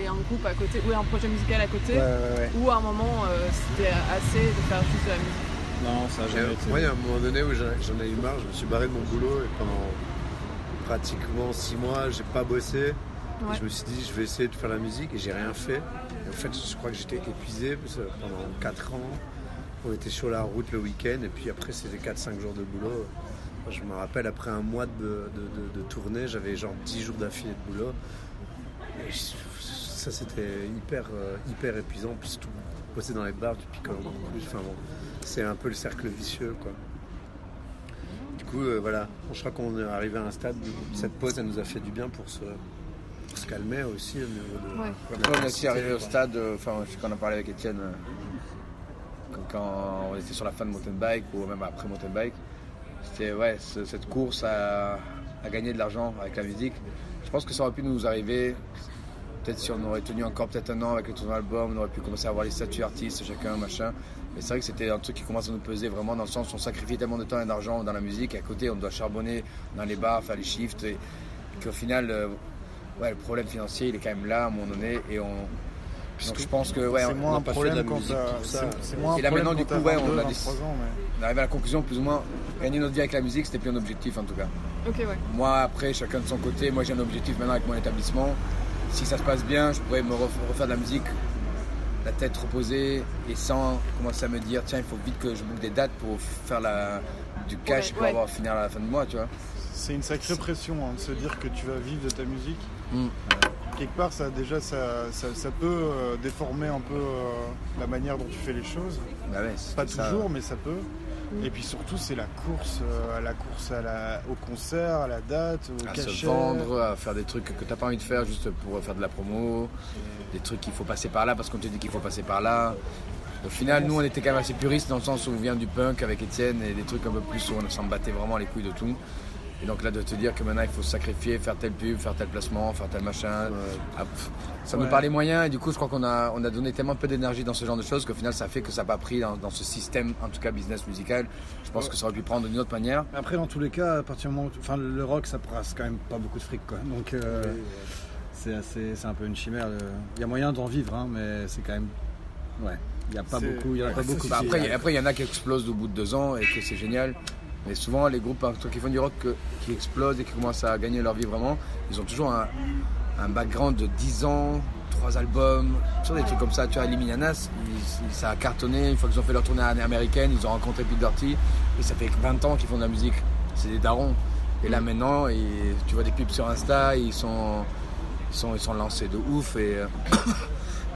S1: et un groupe à côté, ou un projet musical à côté,
S2: Ouais, ouais, ouais.
S1: ou à un moment euh, c'était assez de faire juste de la musique.
S2: Non, ça a jamais été.
S4: Moi, il y a un moment donné où j'en ai eu marre, je me suis barré de mon boulot et pendant pratiquement six mois, j'ai pas bossé.
S1: Ouais.
S4: Je me suis dit, je vais essayer de faire la musique et j'ai rien fait. Et en fait, je crois que j'étais épuisé parce que pendant 4 ans, on était sur la route le week-end et puis après, c'était 4-5 jours de boulot. Je me rappelle, après un mois de, de, de- de tournée, j'avais genre 10 jours d'affilée de boulot. Et je- ça, c'était hyper, euh, hyper épuisant. Puis tout bosser dans les bars, tu picoles encore plus. Enfin bon, c'est un peu le cercle vicieux, quoi. Du coup, euh, voilà, je crois qu'on est arrivé à un stade où cette pause, elle nous a fait du bien pour se, pour se calmer aussi au niveau de.
S1: Ouais.
S3: Après, on est aussi arrivé au stade, euh, enfin, je sais qu'on a parlé avec Étienne euh, quand, quand on était sur la fin de mountain bike ou même après mountain bike. C'était ouais, ce- cette course à, gagner de l'argent avec la musique. Je pense que ça aurait pu nous arriver, peut-être si on aurait tenu encore peut-être un an avec le tournoi album, on aurait pu commencer à avoir les statuts artistes, chacun, machin. Mais c'est vrai que c'était un truc qui commence à nous peser vraiment dans le sens où on sacrifie tellement de temps et d'argent dans la musique. Et à côté, on doit charbonner dans les bars, faire les shifts. Et, qu'au final, euh, ouais, le problème financier, il est quand même là à un moment donné. Et on. Donc je pense que ouais,
S5: c'est
S3: on,
S5: moins
S4: n'a
S5: un
S4: pas fait de la
S5: problème quand
S4: musique pour ça.
S5: c'est- moins un
S3: Et là,
S5: problème
S3: maintenant, du coup, ouais, on
S5: 22,
S3: a des-
S5: 23 ans, mais-
S3: on arrive à la conclusion plus ou moins gagner notre vie avec la musique, c'était plus un objectif en tout cas.
S1: Ouais.
S3: Moi, après, chacun de son côté. Moi, j'ai un objectif maintenant avec mon établissement. Si ça se passe bien, je pourrais me ref- refaire de la musique, la tête reposée et sans commencer à me dire tiens, il faut vite que je boucle des dates pour faire la, du cash
S1: Ouais,
S3: pour
S1: ouais.
S3: avoir finir à la fin du mois, tu vois.
S5: C'est une sacrée pression hein, de se dire que tu vas vivre de ta musique.
S3: Mm.
S5: Quelque part, ça déjà, ça, ça, ça peut euh, déformer un peu euh, la manière dont tu fais les choses.
S3: Bah ouais,
S5: Pas
S3: ça.
S5: toujours, mais ça peut. Et puis surtout, c'est la course, euh, la course à la, au concert, à la date, au
S3: à
S5: cachet.
S3: se vendre, à faire des trucs que t'as pas envie de faire juste pour faire de la promo, des trucs qu'il faut passer par là parce qu'on te dit qu'il faut passer par là. Au final, nous, on était quand même assez puristes dans le sens où on vient du punk avec Étienne et des trucs un peu plus où on s'en battait vraiment les couilles de tout. Et donc là, de te dire que maintenant, il faut se sacrifier, faire tel pub, faire tel placement, faire tel machin. Ah, pff, ça nous
S5: Ouais.
S3: parlait moyen et du coup, je crois qu'on a, on a donné tellement peu d'énergie dans ce genre de choses qu'au final, ça fait que ça n'a pas pris dans, dans ce système, en tout cas business musical. Je pense que ça aurait pu prendre d'une autre manière.
S2: Après, dans tous les cas, à partir du moment où. Enfin, le rock, ça brasse quand même pas beaucoup de fric, quoi. Donc, euh, c'est assez, c'est un peu une chimère. Il y a moyen d'en vivre, hein, mais c'est quand même. Ouais. Il n'y a pas beaucoup. Il y en a pas beaucoup.
S3: Bah, après, il y en a qui explosent au bout de deux ans et que c'est génial. Mais souvent, les groupes hein, qui font du rock que- qui explosent et qui commencent à gagner leur vie vraiment, ils ont toujours un, un background de 10 ans, trois albums, toujours des trucs comme ça. Tu vois, ils- ils- ça a cartonné. Une fois qu'ils ont fait leur tournée américaine, ils ont rencontré Pete Doherty. Et ça fait 20 ans qu'ils font de la musique. C'est des darons. Et là maintenant, et tu vois des pubs sur Insta, ils sont, ils sont, ils sont lancés de ouf. Et euh,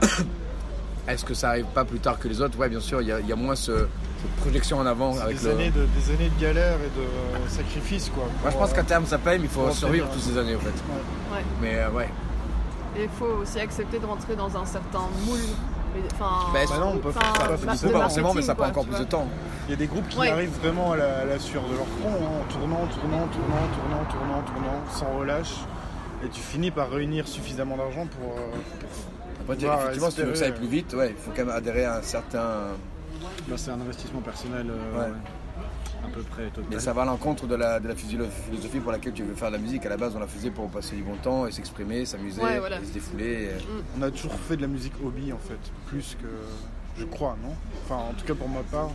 S3: est-ce que ça arrive pas plus tard que les autres? Ouais, bien sûr, il y y a moins ce- cette projection en avant avec
S5: des,
S3: le.
S5: années de, des années de galère et de sacrifice, quoi.
S3: Moi, je pense qu'à terme, ça paye, mais il faut
S5: pour
S3: survivre toutes ces années, en fait.
S1: Ouais.
S3: Mais euh, ouais.
S1: Et il faut aussi accepter de rentrer dans un certain moule. Mais, Enfin,
S3: Bah,
S5: bah non, on peut faire ça, pas
S3: forcément, mais ça prend encore plus de temps.
S5: Il y a des groupes qui
S1: Ouais.
S5: arrivent vraiment à la, à la sueur de leur front, hein, en tournant, tournant, tournant, tournant, tournant, tournant, sans relâche. Et tu finis par réunir suffisamment d'argent pour, euh,
S3: Après,
S5: Pouvoir
S3: effectivement, si tu veux que ça aille plus vite, ouais, il faut quand même adhérer à un certain.
S2: Bah, c'est un investissement personnel. euh,
S3: Ouais.
S2: ouais. À peu près total.
S3: Mais ça va à l'encontre de la, de la physio- philosophie pour laquelle tu veux faire de la musique. À la base, on la faisait pour passer du bon temps et s'exprimer, s'amuser,
S1: Ouais, voilà.
S3: et se défouler. et-
S5: On a toujours fait de la musique hobby en fait, plus que. Je crois, non Enfin, en tout cas pour ma part,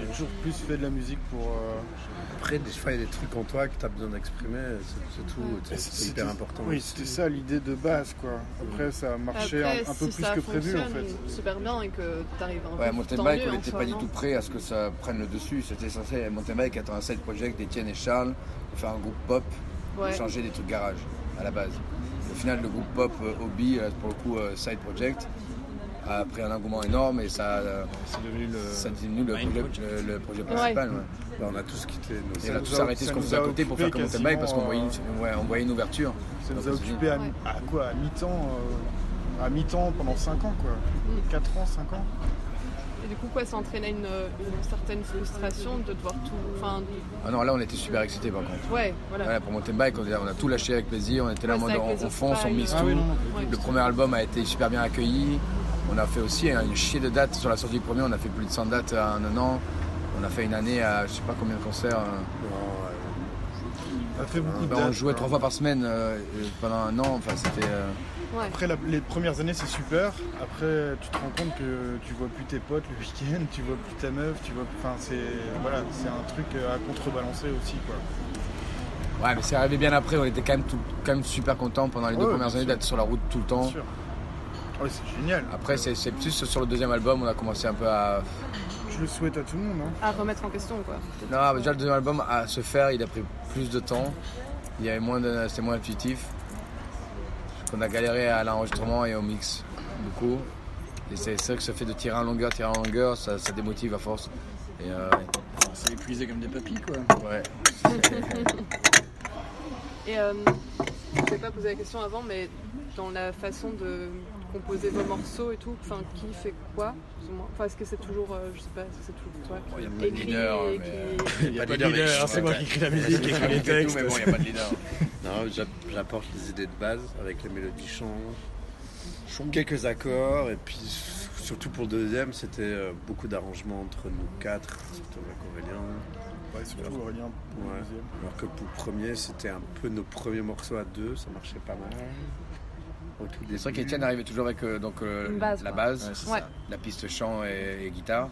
S5: j'ai toujours plus fait de la musique pour. euh,
S4: Après, des fois, il y a des trucs en toi que tu as besoin d'exprimer, c'est c'est tout, c'est- hyper important.
S5: Oui, c'était ça l'idée de base, quoi. Après, ça a marché
S1: Après,
S5: un, un peu
S1: si
S5: plus
S1: ça
S5: que prévu en fait.
S1: super bien et que tu arrives un
S3: Ouais,
S1: peu
S3: Mountain Bike, on n'était
S1: soi,
S3: pas du tout prêt à ce que ça prenne le dessus. C'était censé, Mountain Bike étant un side project d'Etienne et Charles, de faire un groupe pop,
S1: Ouais.
S3: de changer des trucs garage à la base. Au final, le groupe pop euh, Hobby, euh, pour le coup, side project, a pris un engouement énorme et ça, euh,
S5: devenu le.
S3: ça devenu le projet, le, le projet principal. ouais.
S4: Là, on a tous quitté nos
S3: Et on a tous arrêté ce qu'on
S5: nous
S3: faisait à
S5: a
S3: côté pour faire comme Mountain Bike parce qu'on voyait, une, ouais, on voyait une ouverture.
S5: Ça nous a occupé à, quoi? À mi-temps euh, À mi-temps pendant 5 ans, quoi.
S1: Mm.
S5: 4 ans, 5 ans
S1: Et du coup, quoi, ça entraînait une, une certaine frustration de devoir tout. Enfin, de-
S3: Ah non, là on était super excités par contre.
S1: ouais, voilà.
S3: Voilà, pour Mountain Bike, on, on a tout lâché avec plaisir, on était là en
S1: Ouais,
S3: mode
S1: c'est avec
S3: on,
S1: les
S3: on fonce, on
S1: Occupies,
S3: mise tout.
S2: Ah oui, non, non.
S1: Ouais.
S3: Le premier album a été super bien accueilli. On a fait aussi hein, une chier de dates sur la sortie du premier. On a fait plus de 100 dates en un an. On a fait une année à je sais pas combien de concerts.
S5: On a fait beaucoup de
S3: Ben, on
S5: dates,
S3: jouait trois fois par semaine euh, euh, pendant un an. Enfin, c'était. euh,
S1: Ouais.
S5: Après, la- les premières années, c'est super. Après, tu te rends compte que tu vois plus tes potes le week-end, tu vois plus ta meuf, tu vois. Enfin, c'est voilà, c'est un truc à contrebalancer aussi, quoi.
S3: Ouais, mais c'est arrivé bien après. On était quand même, tout- quand même super contents pendant les deux premières années d'être sur la route tout le temps.
S5: Ouais, c'est génial.
S3: Après, c'est c'est plus sur le deuxième album, on a commencé un peu à.
S5: Je le souhaite à tout le monde. Hein.
S1: À remettre en question, quoi.
S3: Non, mais déjà le deuxième album à se faire, il a pris plus de temps. Il y avait moins de... C'était moins intuitif. On a galéré à l'enregistrement et au mix beaucoup. Et c'est ça que ça fait de tirer en longueur, tirer en longueur, ça, ça démotive à force. Et euh,
S2: C'est épuisé comme des papilles, quoi.
S3: ouais.
S1: Et euh, je ne t'ai pas posé la question avant, mais dans la façon de composer vos morceaux et tout, enfin, qui fait quoi Enfin, est-ce que c'est toujours, euh, je sais pas, est-ce que c'est toujours toi
S3: Bon,
S1: qui
S3: leader,
S1: et
S3: mais,
S1: qui...
S3: euh,
S2: Il y a
S3: pas de
S2: de
S3: leader,
S2: c'est moi qui écris la musique, qui écris les
S3: tout,
S2: textes.
S3: mais bon, il n'y a pas de leader.
S4: Non, j'app- j'apporte les idées de base avec les mélodies chants, quelques accords, et puis surtout pour le deuxième, c'était euh, beaucoup d'arrangements entre nous quatre, surtout avec Aurélien.
S5: Ouais, surtout Aurélien pour le deuxième.
S4: Alors que pour le premier, c'était un peu nos premiers morceaux à deux, ça marchait pas mal. Au tout
S3: C'est vrai
S4: début.
S3: qu'Etienne arrivait toujours avec euh, donc, euh,
S1: base,
S3: la
S1: quoi.
S3: base,
S1: Ouais, Ouais.
S3: la piste chant et, et guitare.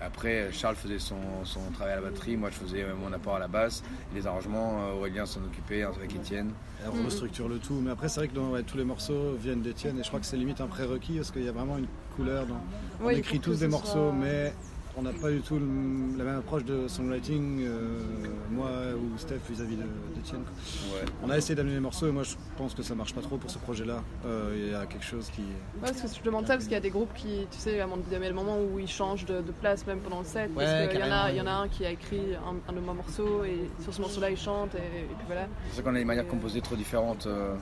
S3: Après, Charles faisait son, son travail à la batterie, moi je faisais euh, mon apport à la basse. Les arrangements, Aurélien s'en occupait avec Étienne.
S2: Et on restructure le tout. Mais après, c'est vrai que dans- ouais, tous les morceaux viennent d'Étienne et je crois que c'est limite un prérequis parce qu'il y a vraiment une couleur. Dans... On écrit tous des
S1: ce
S2: morceaux,
S1: soit-
S2: mais on n'a pas du tout le- la même approche de songwriting, euh, moi ou Steph vis-à-vis de- quoi.
S3: Ouais.
S2: On a essayé d'amener les morceaux et moi je pense que ça marche pas trop pour ce projet-là. Euh, Il y a quelque chose qui.
S1: Ouais, parce que je demande ça parce qu'il y a des groupes qui, tu sais, à donné, le moment où ils changent de, de place même pendant le set.
S2: Ouais,
S1: parce qu'il y, en a-
S2: carrément.
S1: il y en a un qui a écrit un, un de mes morceaux et sur ce morceau-là il chante et, et puis voilà.
S3: C'est pour ça qu'on a des manières de composer trop différentes. euh,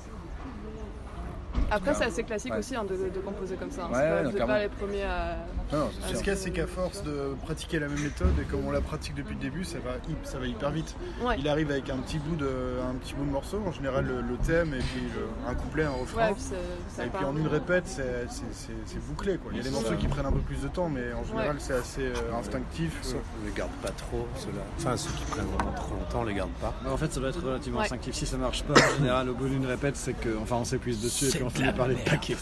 S1: Après c'est assez classique
S3: Ouais.
S1: aussi hein, de, de composer comme ça. hein.
S3: Ouais,
S1: C'est pas-
S3: ouais,
S1: vous n'êtes pas les premiers à...
S3: Non, non, c'est sûr.
S5: Ce qu'il y a, c'est qu'à force de pratiquer la même méthode et comme on la pratique depuis le début, ça va, hy- ça va hyper vite.
S1: Ouais.
S5: Il arrive avec un petit bout de, un petit bout de morceau, en général le, le thème et puis le- un couplet, un refrain.
S1: Ouais, puis c'est- ça
S5: et puis en une répète, c'est c'est- c'est- c'est bouclé. Quoi. Il y a des morceaux qui prennent un peu plus de temps, mais en général,
S1: Ouais.
S5: c'est assez euh, instinctif.
S4: Sauf qu'on les garde pas trop, ceux-là. Enfin, ceux qui prennent vraiment trop longtemps, on les garde pas.
S2: En fait, ça doit être relativement
S1: Ouais.
S2: instinctif. Si ça marche pas, en général, au bout d'une répète, c'est que, enfin, on s'épuise dessus et puis on finit par les paquer.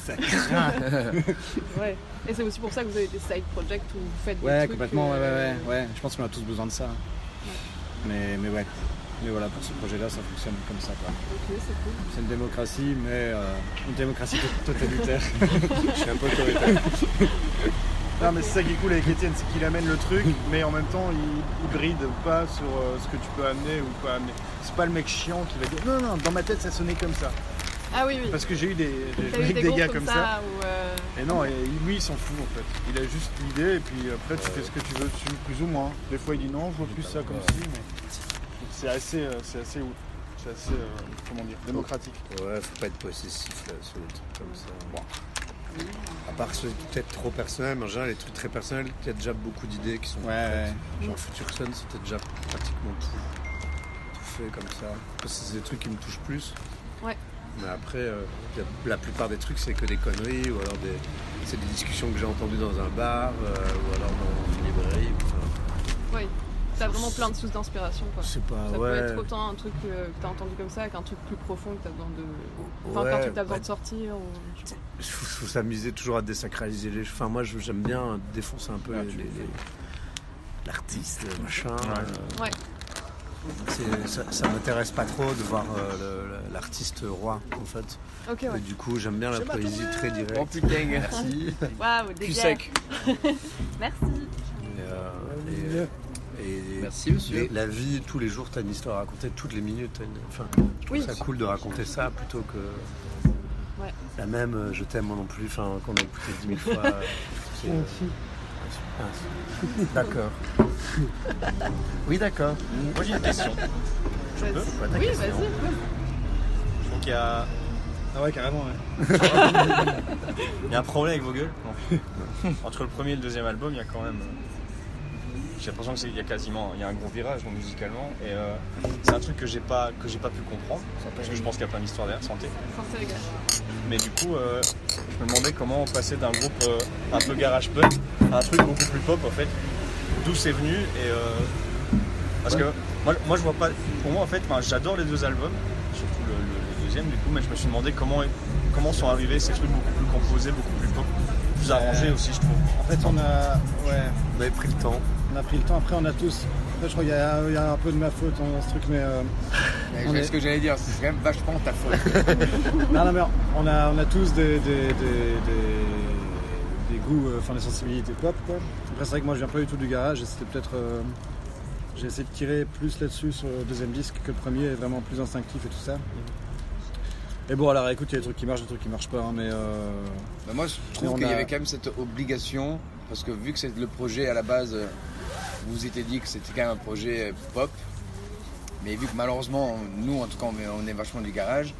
S1: Ouais. Et c'est aussi pour ça que vous avez des side projects où vous faites des
S2: Ouais,
S1: trucs.
S2: complètement, ouais,
S1: euh,
S2: ouais, ouais, ouais. Je pense qu'on a tous besoin de ça. Mais, mais ouais. Mais voilà, pour ce projet-là, ça fonctionne comme ça. quoi.
S1: Ok, c'est cool.
S2: C'est une démocratie, mais euh, une démocratie to- totalitaire.
S4: Je suis un peu autoritaire.
S5: Non, mais c'est ça qui est cool avec Étienne, c'est qu'il amène le truc, mais en même temps, il, il bride pas sur euh, ce que tu peux amener ou pas amener. C'est pas le mec chiant qui va dire non, non, dans ma tête, ça sonnait comme ça.
S1: Ah oui, oui.
S5: Parce que j'ai eu des,
S1: eu des
S5: gars
S1: comme
S5: comme ça.
S1: euh,
S5: Et non, et lui, il s'en fout en fait. Il a juste l'idée et puis après, tu fais ce que tu veux dessus, plus ou moins. Des fois, il dit non, je vois plus ça comme ci, mais c'est assez, euh, c'est assez, c'est assez, euh, comment dire, démocratique.
S4: Ouais, faut pas être possessif là, sur des trucs comme ça. Bon. À part ceux peut-être trop personnels, mais en général, les trucs très personnels, il y a déjà beaucoup d'idées qui sont
S2: Ouais,
S4: faites.
S2: ouais.
S4: Genre Future Son, c'était déjà pratiquement tout, tout fait comme ça. Parce que c'est des trucs qui me touchent plus.
S1: Ouais.
S4: Mais après, euh, la plupart des trucs, c'est que des conneries, ou alors des, c'est des discussions que j'ai entendues dans un bar, euh, ou alors dans une librairie. Enfin,
S1: Oui. T'as vraiment plein de sources d'inspiration quoi.
S4: c'est pas,
S1: Ça
S4: ouais.
S1: peut être autant un truc euh, que t'as entendu comme ça qu'un truc plus profond que t'as besoin de. Enfin,
S4: Ouais,
S1: qu'un truc que t'as besoin
S4: ouais.
S1: de sortir. Ou...
S4: Il faut, faut s'amuser toujours à désacraliser les choses. Enfin, moi, je- j'aime bien défoncer un peu
S5: Ah,
S4: les- l'artiste, le machin. euh,
S1: Ouais.
S4: Ça, ça m'intéresse pas trop de voir euh, l'artiste roi, en fait. Et du coup, j'aime bien la poésie très directe.
S3: Oh putain,
S4: Merci.
S1: Waouh,
S3: sec.
S1: Merci.
S4: Et, euh, et- et
S3: Merci, monsieur.
S4: la vie, tous les jours, t'as une histoire à raconter, toutes les minutes. une- Enfin, je trouve
S1: Oui.
S4: ça cool de raconter ça plutôt que
S1: Ouais.
S4: la même euh, Je t'aime moi non plus, enfin, qu'on a écouté dix mille fois. euh, c'est, euh, ah, c'est- D'accord. Oui, d'accord.
S7: Moi j'ai une question.
S1: Vas-y.
S7: peux
S1: Oui, vas-y.
S7: Je trouve qu'il y a,
S2: Ah ouais, carrément, ouais.
S7: il y a un problème avec vos gueules. Non. Entre le premier et le deuxième album, il y a quand même. euh, J'ai l'impression qu'il y a quasiment il y a un gros virage donc, musicalement. Et euh, c'est un truc que j'ai pas, que j'ai pas pu comprendre. Parce que je pense qu'il y a plein d'histoires derrière, santé.
S1: Santé, les gars.
S7: Mais du coup, euh, je me demandais comment on passait d'un groupe euh, un peu garage punk à un truc beaucoup plus pop en fait. D'où c'est venu et euh, parce que moi, moi je vois pas. Pour moi en fait, j'adore les deux albums, surtout le, le- le deuxième du coup, mais je me suis demandé comment comment sont arrivés ces trucs beaucoup plus composés, beaucoup plus pop, plus arrangés aussi je trouve.
S2: En fait, on a. Ouais.
S4: On avait pris le temps.
S2: on a pris le temps. Après, on a tous. Je crois qu'il y, a- il y a un peu de ma faute dans ce truc, mais. euh,
S3: Mais
S2: est-
S3: ce que j'allais dire, c'est quand même vachement ta faute.
S2: non, non, mais on a, on a tous des, des, des, des- des goûts, euh, enfin des sensibilités pop. Quoi. Après, c'est vrai que moi, je viens pas du tout du garage et c'était peut-être. euh, j'ai essayé de tirer plus là-dessus sur le deuxième disque que le premier, vraiment plus instinctif et tout ça. Et bon, alors écoute, il y a des trucs qui marchent, des trucs qui marchent pas, hein, mais. euh,
S3: Bah, moi, je trouve qu'il y avait quand même cette obligation, parce que vu que c'est le projet à la base, euh, vous vous étiez dit que c'était quand même un projet pop, mais vu que malheureusement, nous en tout cas, on est, on est vachement du garage,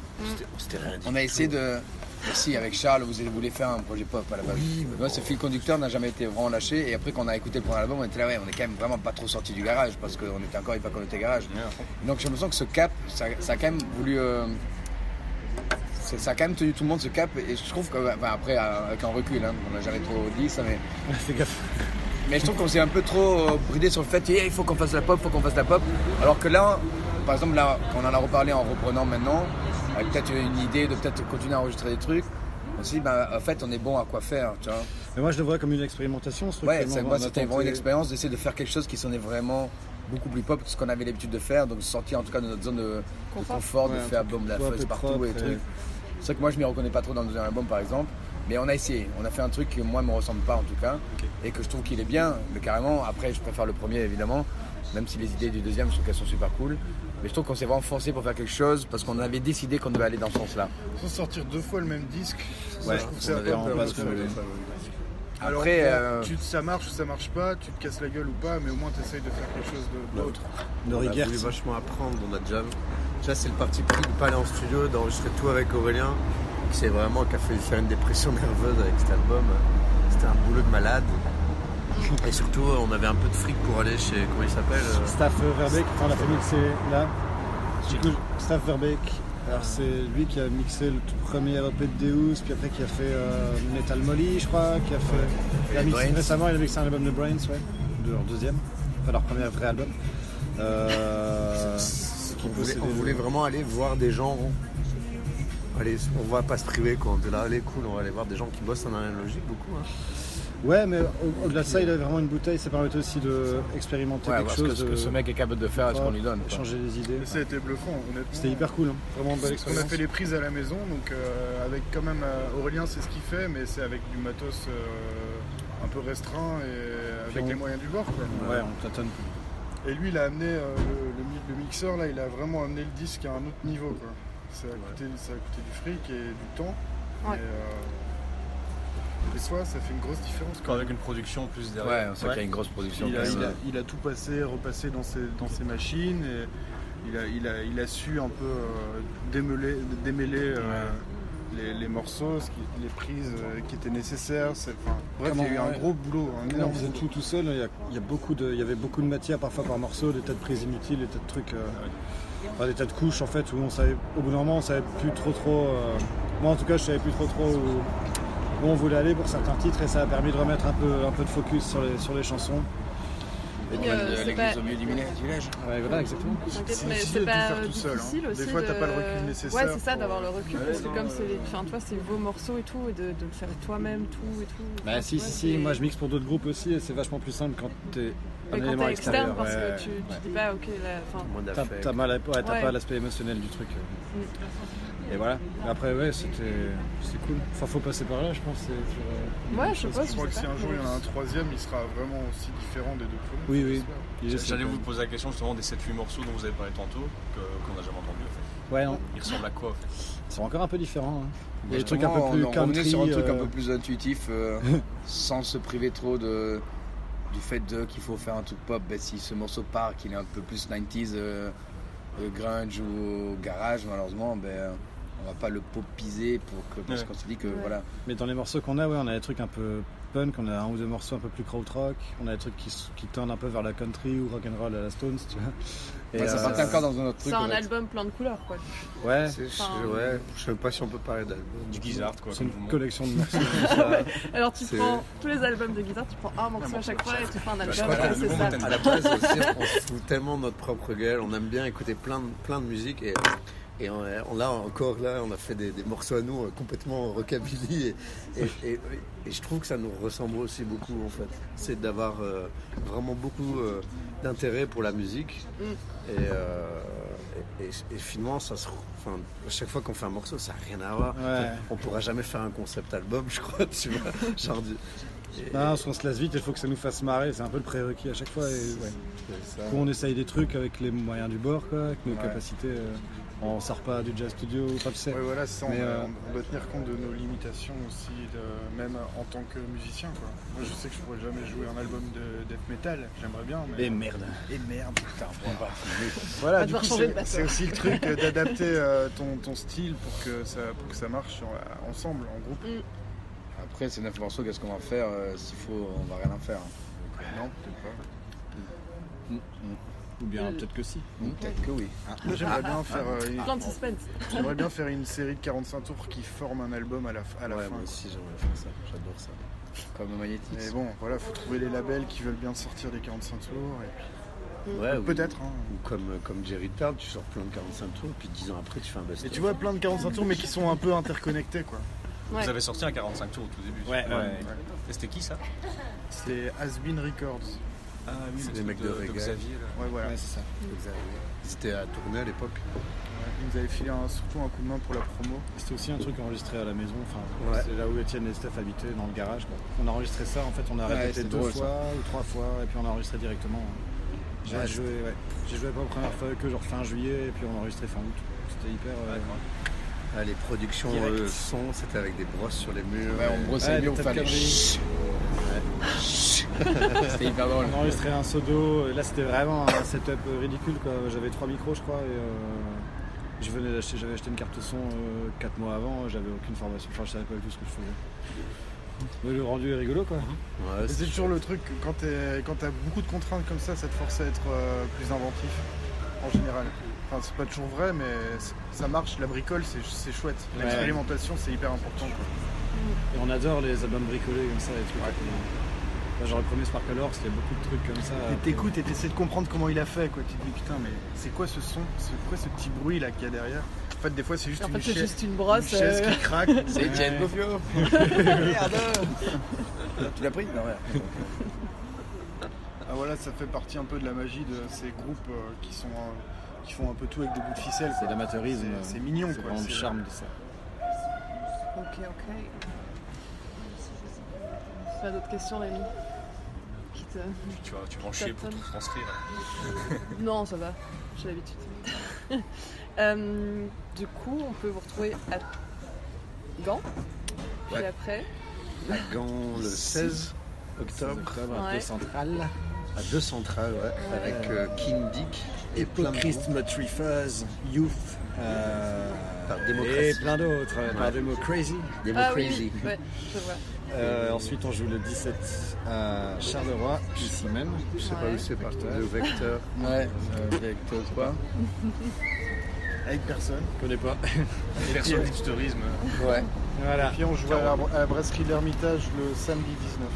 S4: C'était rien dit.
S3: on a essayé de. Si, avec Charles, vous voulez faire un projet pop à la base. Moi, ce fil conducteur n'a jamais été vraiment lâché. Et après, quand on a écouté le premier album, on était là, ouais, on est quand même vraiment pas trop sorti du garage parce qu'on était encore pas était garage. Donc, je me sens que ce cap, ça, ça a quand même voulu. euh, ça a quand même tenu tout le monde ce cap. Et je trouve que, enfin, après, euh, avec un recul, hein, on n'a jamais trop dit ça, mais.
S2: Fais gaffe.
S3: Mais je trouve qu'on s'est un peu trop euh, bridé sur le fait Eh, il faut qu'on fasse la pop, il faut qu'on fasse la pop. Alors que là, par exemple, là, quand on en a reparlé en reprenant maintenant, avec peut-être une idée de peut-être continuer à enregistrer des trucs, on s'est dit, bah, en fait, on est bon à quoi faire, tu vois.
S2: Mais moi, je le vois comme une expérimentation, ce truc.
S3: Ouais, c'est- moi, c'était vraiment une expérience d'essayer de faire quelque chose qui sonnait vraiment beaucoup plus pop que ce qu'on avait l'habitude de faire, donc sortir en tout cas de notre zone de de confort,
S1: Confort.
S3: de
S2: Ouais, un
S3: faire de la fuzz partout
S2: propre
S3: et
S2: et-
S3: trucs. C'est vrai que moi je m'y reconnais pas trop dans le deuxième album par exemple, mais on a essayé, on a fait un truc qui moi me ressemble pas en tout cas, et que je trouve qu'il est bien, mais carrément, après je préfère le premier évidemment, même si les idées du deuxième je trouve qu'elles sont super cool, mais je trouve qu'on s'est vraiment forcé pour faire quelque chose parce qu'on avait décidé qu'on devait aller dans ce sens-là.
S5: Sans sortir deux fois le même disque, ça,
S2: Ouais,
S5: je trouve que c'est. Alors,
S3: Après, euh,
S5: tu- ça marche ou ça marche pas, tu te casses la gueule ou pas, mais au moins tu essayes de faire quelque chose de- d'autre.
S2: de
S4: On a voulu vachement apprendre dans notre jam. Déjà, c'est le parti pris de pas aller en studio, d'enregistrer tout avec Aurélien, qui c'est vraiment qui a fait faire une dépression nerveuse avec cet album. C'était un boulot de malade. Et surtout, on avait un peu de fric pour aller chez comment il s'appelle euh,
S2: Staff Verbeek, enfin, on l'a fait mixer là. Du coup, Staff Verbeek, alors c'est lui qui a mixé le tout premier LP de Deus, puis après qui a fait euh, Metal Molly, je crois, qui a fait. Il a mixé récemment, il a mixé un album de Brains, ouais, de leur deuxième, enfin leur premier vrai album. Euh,
S4: on, voulait vraiment aller voir des gens. Allez, on va pas se priver quand on est là, allez cool, on va aller voir des gens qui bossent en analogique beaucoup. hein.
S2: Ouais, mais au- au-delà de ça, il avait vraiment une bouteille, ça permettait aussi d'expérimenter
S3: Ouais,
S2: quelque
S3: voir ce que,
S2: chose.
S3: ce que
S2: de-
S3: ce mec est capable de faire et ce qu'on lui donne.
S2: Changer les idées.
S5: Et ça a été bluffant, honnêtement.
S2: C'était hyper cool, hein. vraiment belle
S5: On a
S2: expérience.
S5: fait les prises à la maison, donc euh, avec quand même euh, Aurélien, c'est ce qu'il fait, mais c'est avec du matos euh, un peu restreint et avec
S2: on-
S5: les moyens du bord. quoi.
S2: Ouais, on tâtonne.
S5: Et lui, il a amené euh, le, le mi- le mixeur, là, il a vraiment amené le disque à un autre niveau. Quoi. Ça, a coûté, ça a coûté du fric et du temps.
S1: Ouais.
S5: Et, euh, fois, ça fait une grosse différence.
S6: Quand avec une production plus
S3: Ouais,
S6: derrière.
S3: on sent qu'il y a une grosse production.
S5: Il a, il a- il a tout passé, repassé dans ses, dans ses machines et il a, il a, il a su un peu euh, démêler, démêler euh, les, les morceaux, ce qui- les prises euh, qui étaient nécessaires. C'est- enfin, bref, il y a eu
S2: Comment,
S5: un
S2: ouais.
S5: gros boulot. Un
S2: on faisait
S5: boulot.
S2: tout tout seul, il y, a, il y a beaucoup de, il y avait beaucoup de matière parfois par morceau, des tas de prises inutiles, des tas de trucs, euh, enfin, des tas de couches en fait où on savait, au bout d'un moment on savait plus trop trop, euh, moi en tout cas je savais plus trop trop où, où on voulait aller pour certains titres et ça a permis de remettre un peu, un peu de focus sur les, sur les chansons.
S3: Et
S1: Puis, euh,
S3: l'église
S1: pas-
S3: au milieu du village.
S2: Ouais, voilà exactement.
S5: C'est difficile tout
S1: pas
S5: faire tout seul, hein.
S1: difficile aussi.
S5: Des fois, t'as pas le recul nécessaire
S1: Ouais, c'est ça,
S5: pour-
S1: d'avoir le recul.
S5: Ouais,
S1: parce que
S5: non,
S1: comme c'est, enfin, toi, c'est vos morceaux et tout, et de, de le faire toi-même, tout et tout.
S2: Bah
S1: Enfin,
S2: si si si, moi je mixe pour d'autres groupes aussi et c'est vachement plus simple quand t'es un
S1: quand
S2: élément
S1: t'es externe,
S2: extérieur.
S1: parce que tu,
S2: ouais.
S1: tu dis pas, ok, là,
S2: T'as, pas l'aspect émotionnel du truc. Et voilà. Mais Après ouais c'était, cool. Enfin faut passer par là je pense.
S1: Ouais, je sais pas.
S5: Je crois que si un jour il y en a un troisième, il sera vraiment aussi différent des deux premiers.
S2: Oui oui.
S6: J'allais vous poser la question justement des 7-8 morceaux dont vous avez parlé tantôt, qu'on n'a jamais entendu en fait.
S2: Ouais non.
S6: Ils ressemblent à quoi en fait?
S2: Ils sont encore un peu différents. hein. Il y a des trucs un peu plus
S3: on,
S2: country.
S3: sur un truc un
S2: euh,
S3: peu plus intuitif, euh, sans se priver trop de, du fait de qu'il faut faire un truc pop. Ben, si ce morceau part, qu'il est un peu plus 90s, euh, euh, grunge ou garage, malheureusement, ben, on va pas le popiser pour que, parce
S6: Ouais.
S3: qu'on s'est dit que
S1: Ouais.
S3: voilà.
S2: Mais dans les morceaux qu'on a, ouais, on a des trucs un peu punk, on a un ou deux morceaux un peu plus krautrock, on a des trucs qui, qui turnent un peu vers la country ou rock'n'roll à la Stones, tu vois. Et,
S3: Ouais, ça
S2: euh,
S3: partait encore dans un autre truc.
S1: C'est
S3: en
S1: un
S3: fait.
S1: album plein de couleurs, quoi.
S2: Ouais,
S1: Enfin,
S4: ouais, je sais pas si on peut parler d'album.
S6: Du Gizzard quoi.
S2: c'est une collection de morceaux.
S1: Alors tu prends tous les albums de guitare, tu prends un morceau à chaque fois et tu fais un album, c'est ça.
S6: bon
S4: À la base aussi, on se fout tellement de notre propre gueule. On aime bien écouter plein de, plein de musique et, Et on, on- là encore, là, on a fait des, des morceaux à nous euh, complètement rockabilly. Et, et- et- et je trouve que ça nous ressemble aussi beaucoup, en fait. C'est d'avoir euh, vraiment beaucoup euh, d'intérêt pour la musique.
S1: Mm.
S4: Et, euh, et, et- et finalement, ça se, enfin, à chaque fois qu'on fait un morceau, ça n'a rien à voir.
S2: Ouais.
S4: On pourra jamais faire un concept album, je crois, tu vois. Genre du- et-
S2: Non, parce qu'on se lasse vite, il faut que ça nous fasse marrer, c'est un peu le prérequis à chaque fois. Et, ouais.
S4: c'est ça.
S2: Du coup, on essaye des trucs avec les moyens du bord, quoi, avec nos
S5: Ouais.
S2: capacités. euh, on sort pas du jazz studio, pas tu sais.
S5: Ouais, voilà, c'est ça,
S2: Mais,
S5: on,
S2: euh,
S5: on doit tenir compte de nos limitations aussi, de, même en tant que musicien. Quoi. Moi, je sais que je pourrais jamais jouer un album de death metal, j'aimerais bien. Mais...
S2: Et merde.
S5: Et merde, putain, bon. Voilà, du coup, c'est aussi le truc euh, d'adapter euh, ton, ton style pour que ça, pour que ça marche euh, ensemble, en groupe.
S3: Après, ces 9 morceaux, qu'est-ce qu'on va faire euh, S'il faut, on va rien en faire.
S5: Non, peut-être pas.
S2: Ou bien
S1: Euh,
S2: peut-être que si.
S3: Peut-être que oui.
S5: J'aimerais bien faire euh, une-
S1: Plein de suspense.
S5: j'aimerais bien faire une série de 45 tours qui forme un album à la, à la
S4: Ouais,
S5: fin.
S4: moi aussi, j'aimerais faire ça. J'adore ça.
S3: Comme Magnétique.
S5: Mais bon, voilà, faut trouver les labels qui veulent bien sortir des 45 tours. Et puis,
S4: Ouais, ou-
S5: peut-être. hein.
S4: Ou comme, comme Jerry Tard, tu sors plein de 45 tours, puis 10 ans après, tu fais un best
S5: Et tu vois, plein de 45 tours, mais qui sont un peu interconnectés, quoi.
S1: Ouais.
S7: Vous avez sorti un 45 tours au tout début.
S2: Ouais, ouais.
S7: Et c'était qui ça?
S5: C'est Asbin Records.
S7: Ah oui,
S4: C'est
S7: le
S4: des
S7: truc
S4: mecs de reggae.
S7: Xavier. là.
S5: Ouais, voilà.
S2: Ouais, c'est ça.
S4: Ils étaient à tourner à l'époque.
S5: Ouais, Ils nous avaient filé un- surtout un coup de main pour la promo.
S2: C'était aussi un truc enregistré à la maison, enfin,
S4: Ouais.
S2: c'est là où Étienne et Steph habitaient, dans le garage. quoi. On a enregistré ça, en fait, on a
S3: Ouais,
S2: répété deux
S3: drôle, ça.
S2: fois ou trois fois, et puis on a enregistré directement. J'ai
S4: Ouais,
S2: joué, ouais. J'ai joué pas la première fois que genre fin juillet, et puis on a enregistré fin août. C'était hyper. euh,
S4: Ah, les productions euh, son, c'était avec des brosses sur les murs.
S3: Ouais, on brossait
S2: Ouais,
S3: les murs, on fallait. C'était hyper drôle.
S2: On a enregistré un sodo, et là c'était vraiment un setup euh, ridicule quoi. J'avais trois micros je crois et euh, je venais d'acheter, j'avais acheté une carte son 4 mois avant, j'avais aucune formation, enfin je savais pas du tout ce que je faisais. Mais le rendu est rigolo quoi.
S4: Ouais,
S5: Et C'est toujours le truc, quand t'es- quand t'as beaucoup de contraintes comme ça, ça te force à être euh, plus inventif, en général. Enfin, c'est pas toujours vrai, mais ça marche. La bricole, c'est chouette.
S2: Ouais.
S5: L'expérimentation, c'est hyper important. quoi.
S2: Et on adore les albums bricolés comme ça, trucs. Là, genre le premier Sparkle Horse, il y a beaucoup de trucs comme ça.
S5: Et t'écoutes et t'essaies de comprendre comment il a fait, quoi. Tu te dis, putain, mais c'est quoi ce son? C'est quoi ce petit bruit là qu'il y a derrière? En fait, des fois, c'est juste
S1: En
S5: une,
S1: fait, c'est
S5: chaise,
S1: juste une
S5: une
S1: brosse.
S5: chaise
S1: euh,
S5: qui craque.
S3: C'est Etienne
S5: Ouais.
S3: Bofio Merde Tu l'as pris? Non, ouais.
S5: Ah voilà, ça fait partie un peu de la magie de ces groupes euh, qui sont euh, qui font un peu tout avec des bouts de ficelle.
S2: C'est l'amateurisme.
S5: C'est- C'est mignon,
S2: C'est vraiment le charme de ça.
S1: Ok, ok. Pas d'autres questions, Rémi Qui te-
S7: Tu vas, tu vas en chier pour tout transcrire.
S1: Non, ça va, j'ai l'habitude. Euh, du coup, on peut vous retrouver à Gand. Puis
S4: Ouais.
S1: après,
S4: À Gand le 16 octobre,
S2: Octobre, un
S1: Ouais.
S2: peu central.
S4: À deux centrales, ouais, avec euh, King Dick et.
S2: Motrifers, Youth. euh,
S4: Par démocratie.
S2: Et plein d'autres, euh, par. Demo Crazy.
S1: Ah oui,
S4: Crazy.
S1: oui, ouais, je vois.
S2: Euh, ensuite, on joue le 17 à Charleroi, ici même.
S4: Je sais pas
S1: Ouais.
S4: où c'est, par
S2: Vecteur.
S4: le vecteur.
S3: Ouais, euh, avec toi quoi
S5: Avec personne.
S2: Je connais pas.
S7: Version hipsterisme.
S3: Ouais.
S2: voilà.
S5: Puis on joue à la, à la brasserie de l'Ermitage le samedi 19.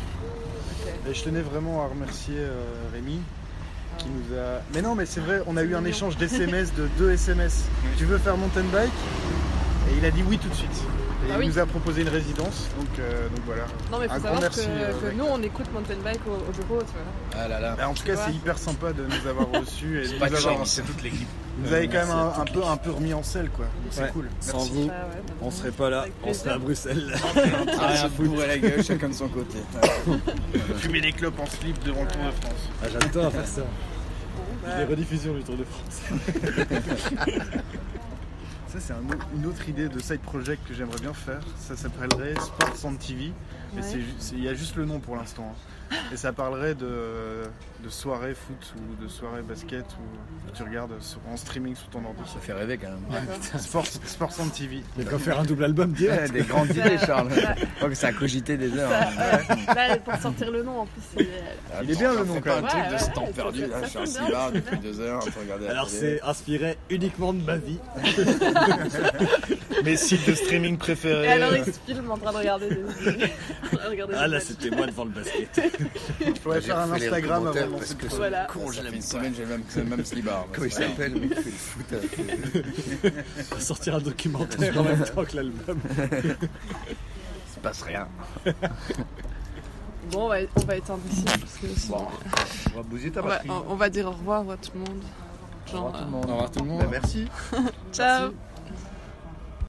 S5: Et je tenais vraiment à remercier euh, Rémi qui nous a. Mais non, mais c'est vrai, on a eu un échange d'SMS de deux SMS. Tu veux faire mountain bike? Et il a dit oui tout de suite. Et
S1: Ah
S5: il
S1: oui.
S5: nous a proposé une résidence. Donc, euh, donc voilà.
S1: Non, mais
S5: Un
S1: faut savoir
S5: merci,
S1: que,
S5: euh,
S1: que nous, on écoute mountain bike au, au bureau, tu vois.
S3: Ah là là.
S5: Bah, en tout cas, c'est hyper sympa de nous avoir reçus et de
S3: Pas
S5: nous
S3: de
S5: avoir-
S3: chance.
S7: C'est toute l'équipe.
S5: Vous avez quand même
S2: à
S5: un, peu, un peu remis en selle, quoi. Donc C'est
S2: Ouais.
S5: cool.
S2: Sans
S5: Merci.
S2: vous,
S1: Ah bah,
S2: on serait pas là, on serait à. Bruxelles.
S3: Ah, se bourrer la gueule, chacun de son côté.
S5: Fumer des clopes en slip devant le Tour de France.
S2: Ah, J'adore faire ça.
S1: Bon, bah,
S2: Les rediffusions du Tour de France.
S5: Ça, c'est un une autre idée de side project que j'aimerais bien faire. Ça s'appellerait Sports on TV. Mais
S1: Ouais.
S5: il y a juste le nom pour l'instant. hein. Et ça parlerait de, de soirée foot ou de soirée basket ou que tu regardes sur- en streaming sur ton ordi.
S3: Ça fait rêver quand même.
S5: Sports, Sports on TV.
S2: Il va faire un double album direct.
S3: des grandes idées, Charles. crois que ça a cogité des heures.
S1: ça-
S3: hein.
S1: ouais. Là, pour sortir le nom, en plus, c'est.
S5: Il est bien, le nom, quand même.
S3: un truc
S1: Ouais,
S3: de
S1: ouais,
S3: ce temps
S1: ouais,
S3: perdu. Là, je suis
S1: ça sonne
S3: depuis deux heures en
S2: Alors c'est inspiré uniquement de ma vie.
S5: Mes sites de streaming
S1: Et
S5: préférés.
S1: alors il se filme en train de regarder des.
S6: Ah là, c'était moi devant le basket.
S5: Je pourrais faire un Instagram avant
S3: parce
S5: lancer
S3: que
S1: Voilà.
S3: con, j'ai une semaine, j'ai même, même slibard.
S4: Comment il s'appelle le mec qui fait le foot euh,
S2: On va sortir un documentaire en même temps que l'album.
S3: Il se passe rien.
S1: Bon, on va, on va éteindre ici parce que sinon,
S4: On va bousiller ta
S1: on, va,
S4: batterie.
S1: on- on va dire au revoir à tout le monde. Genre,
S3: Au revoir tout le monde.
S2: Au revoir tout le monde.
S4: Bah, merci.
S1: euh, ciao.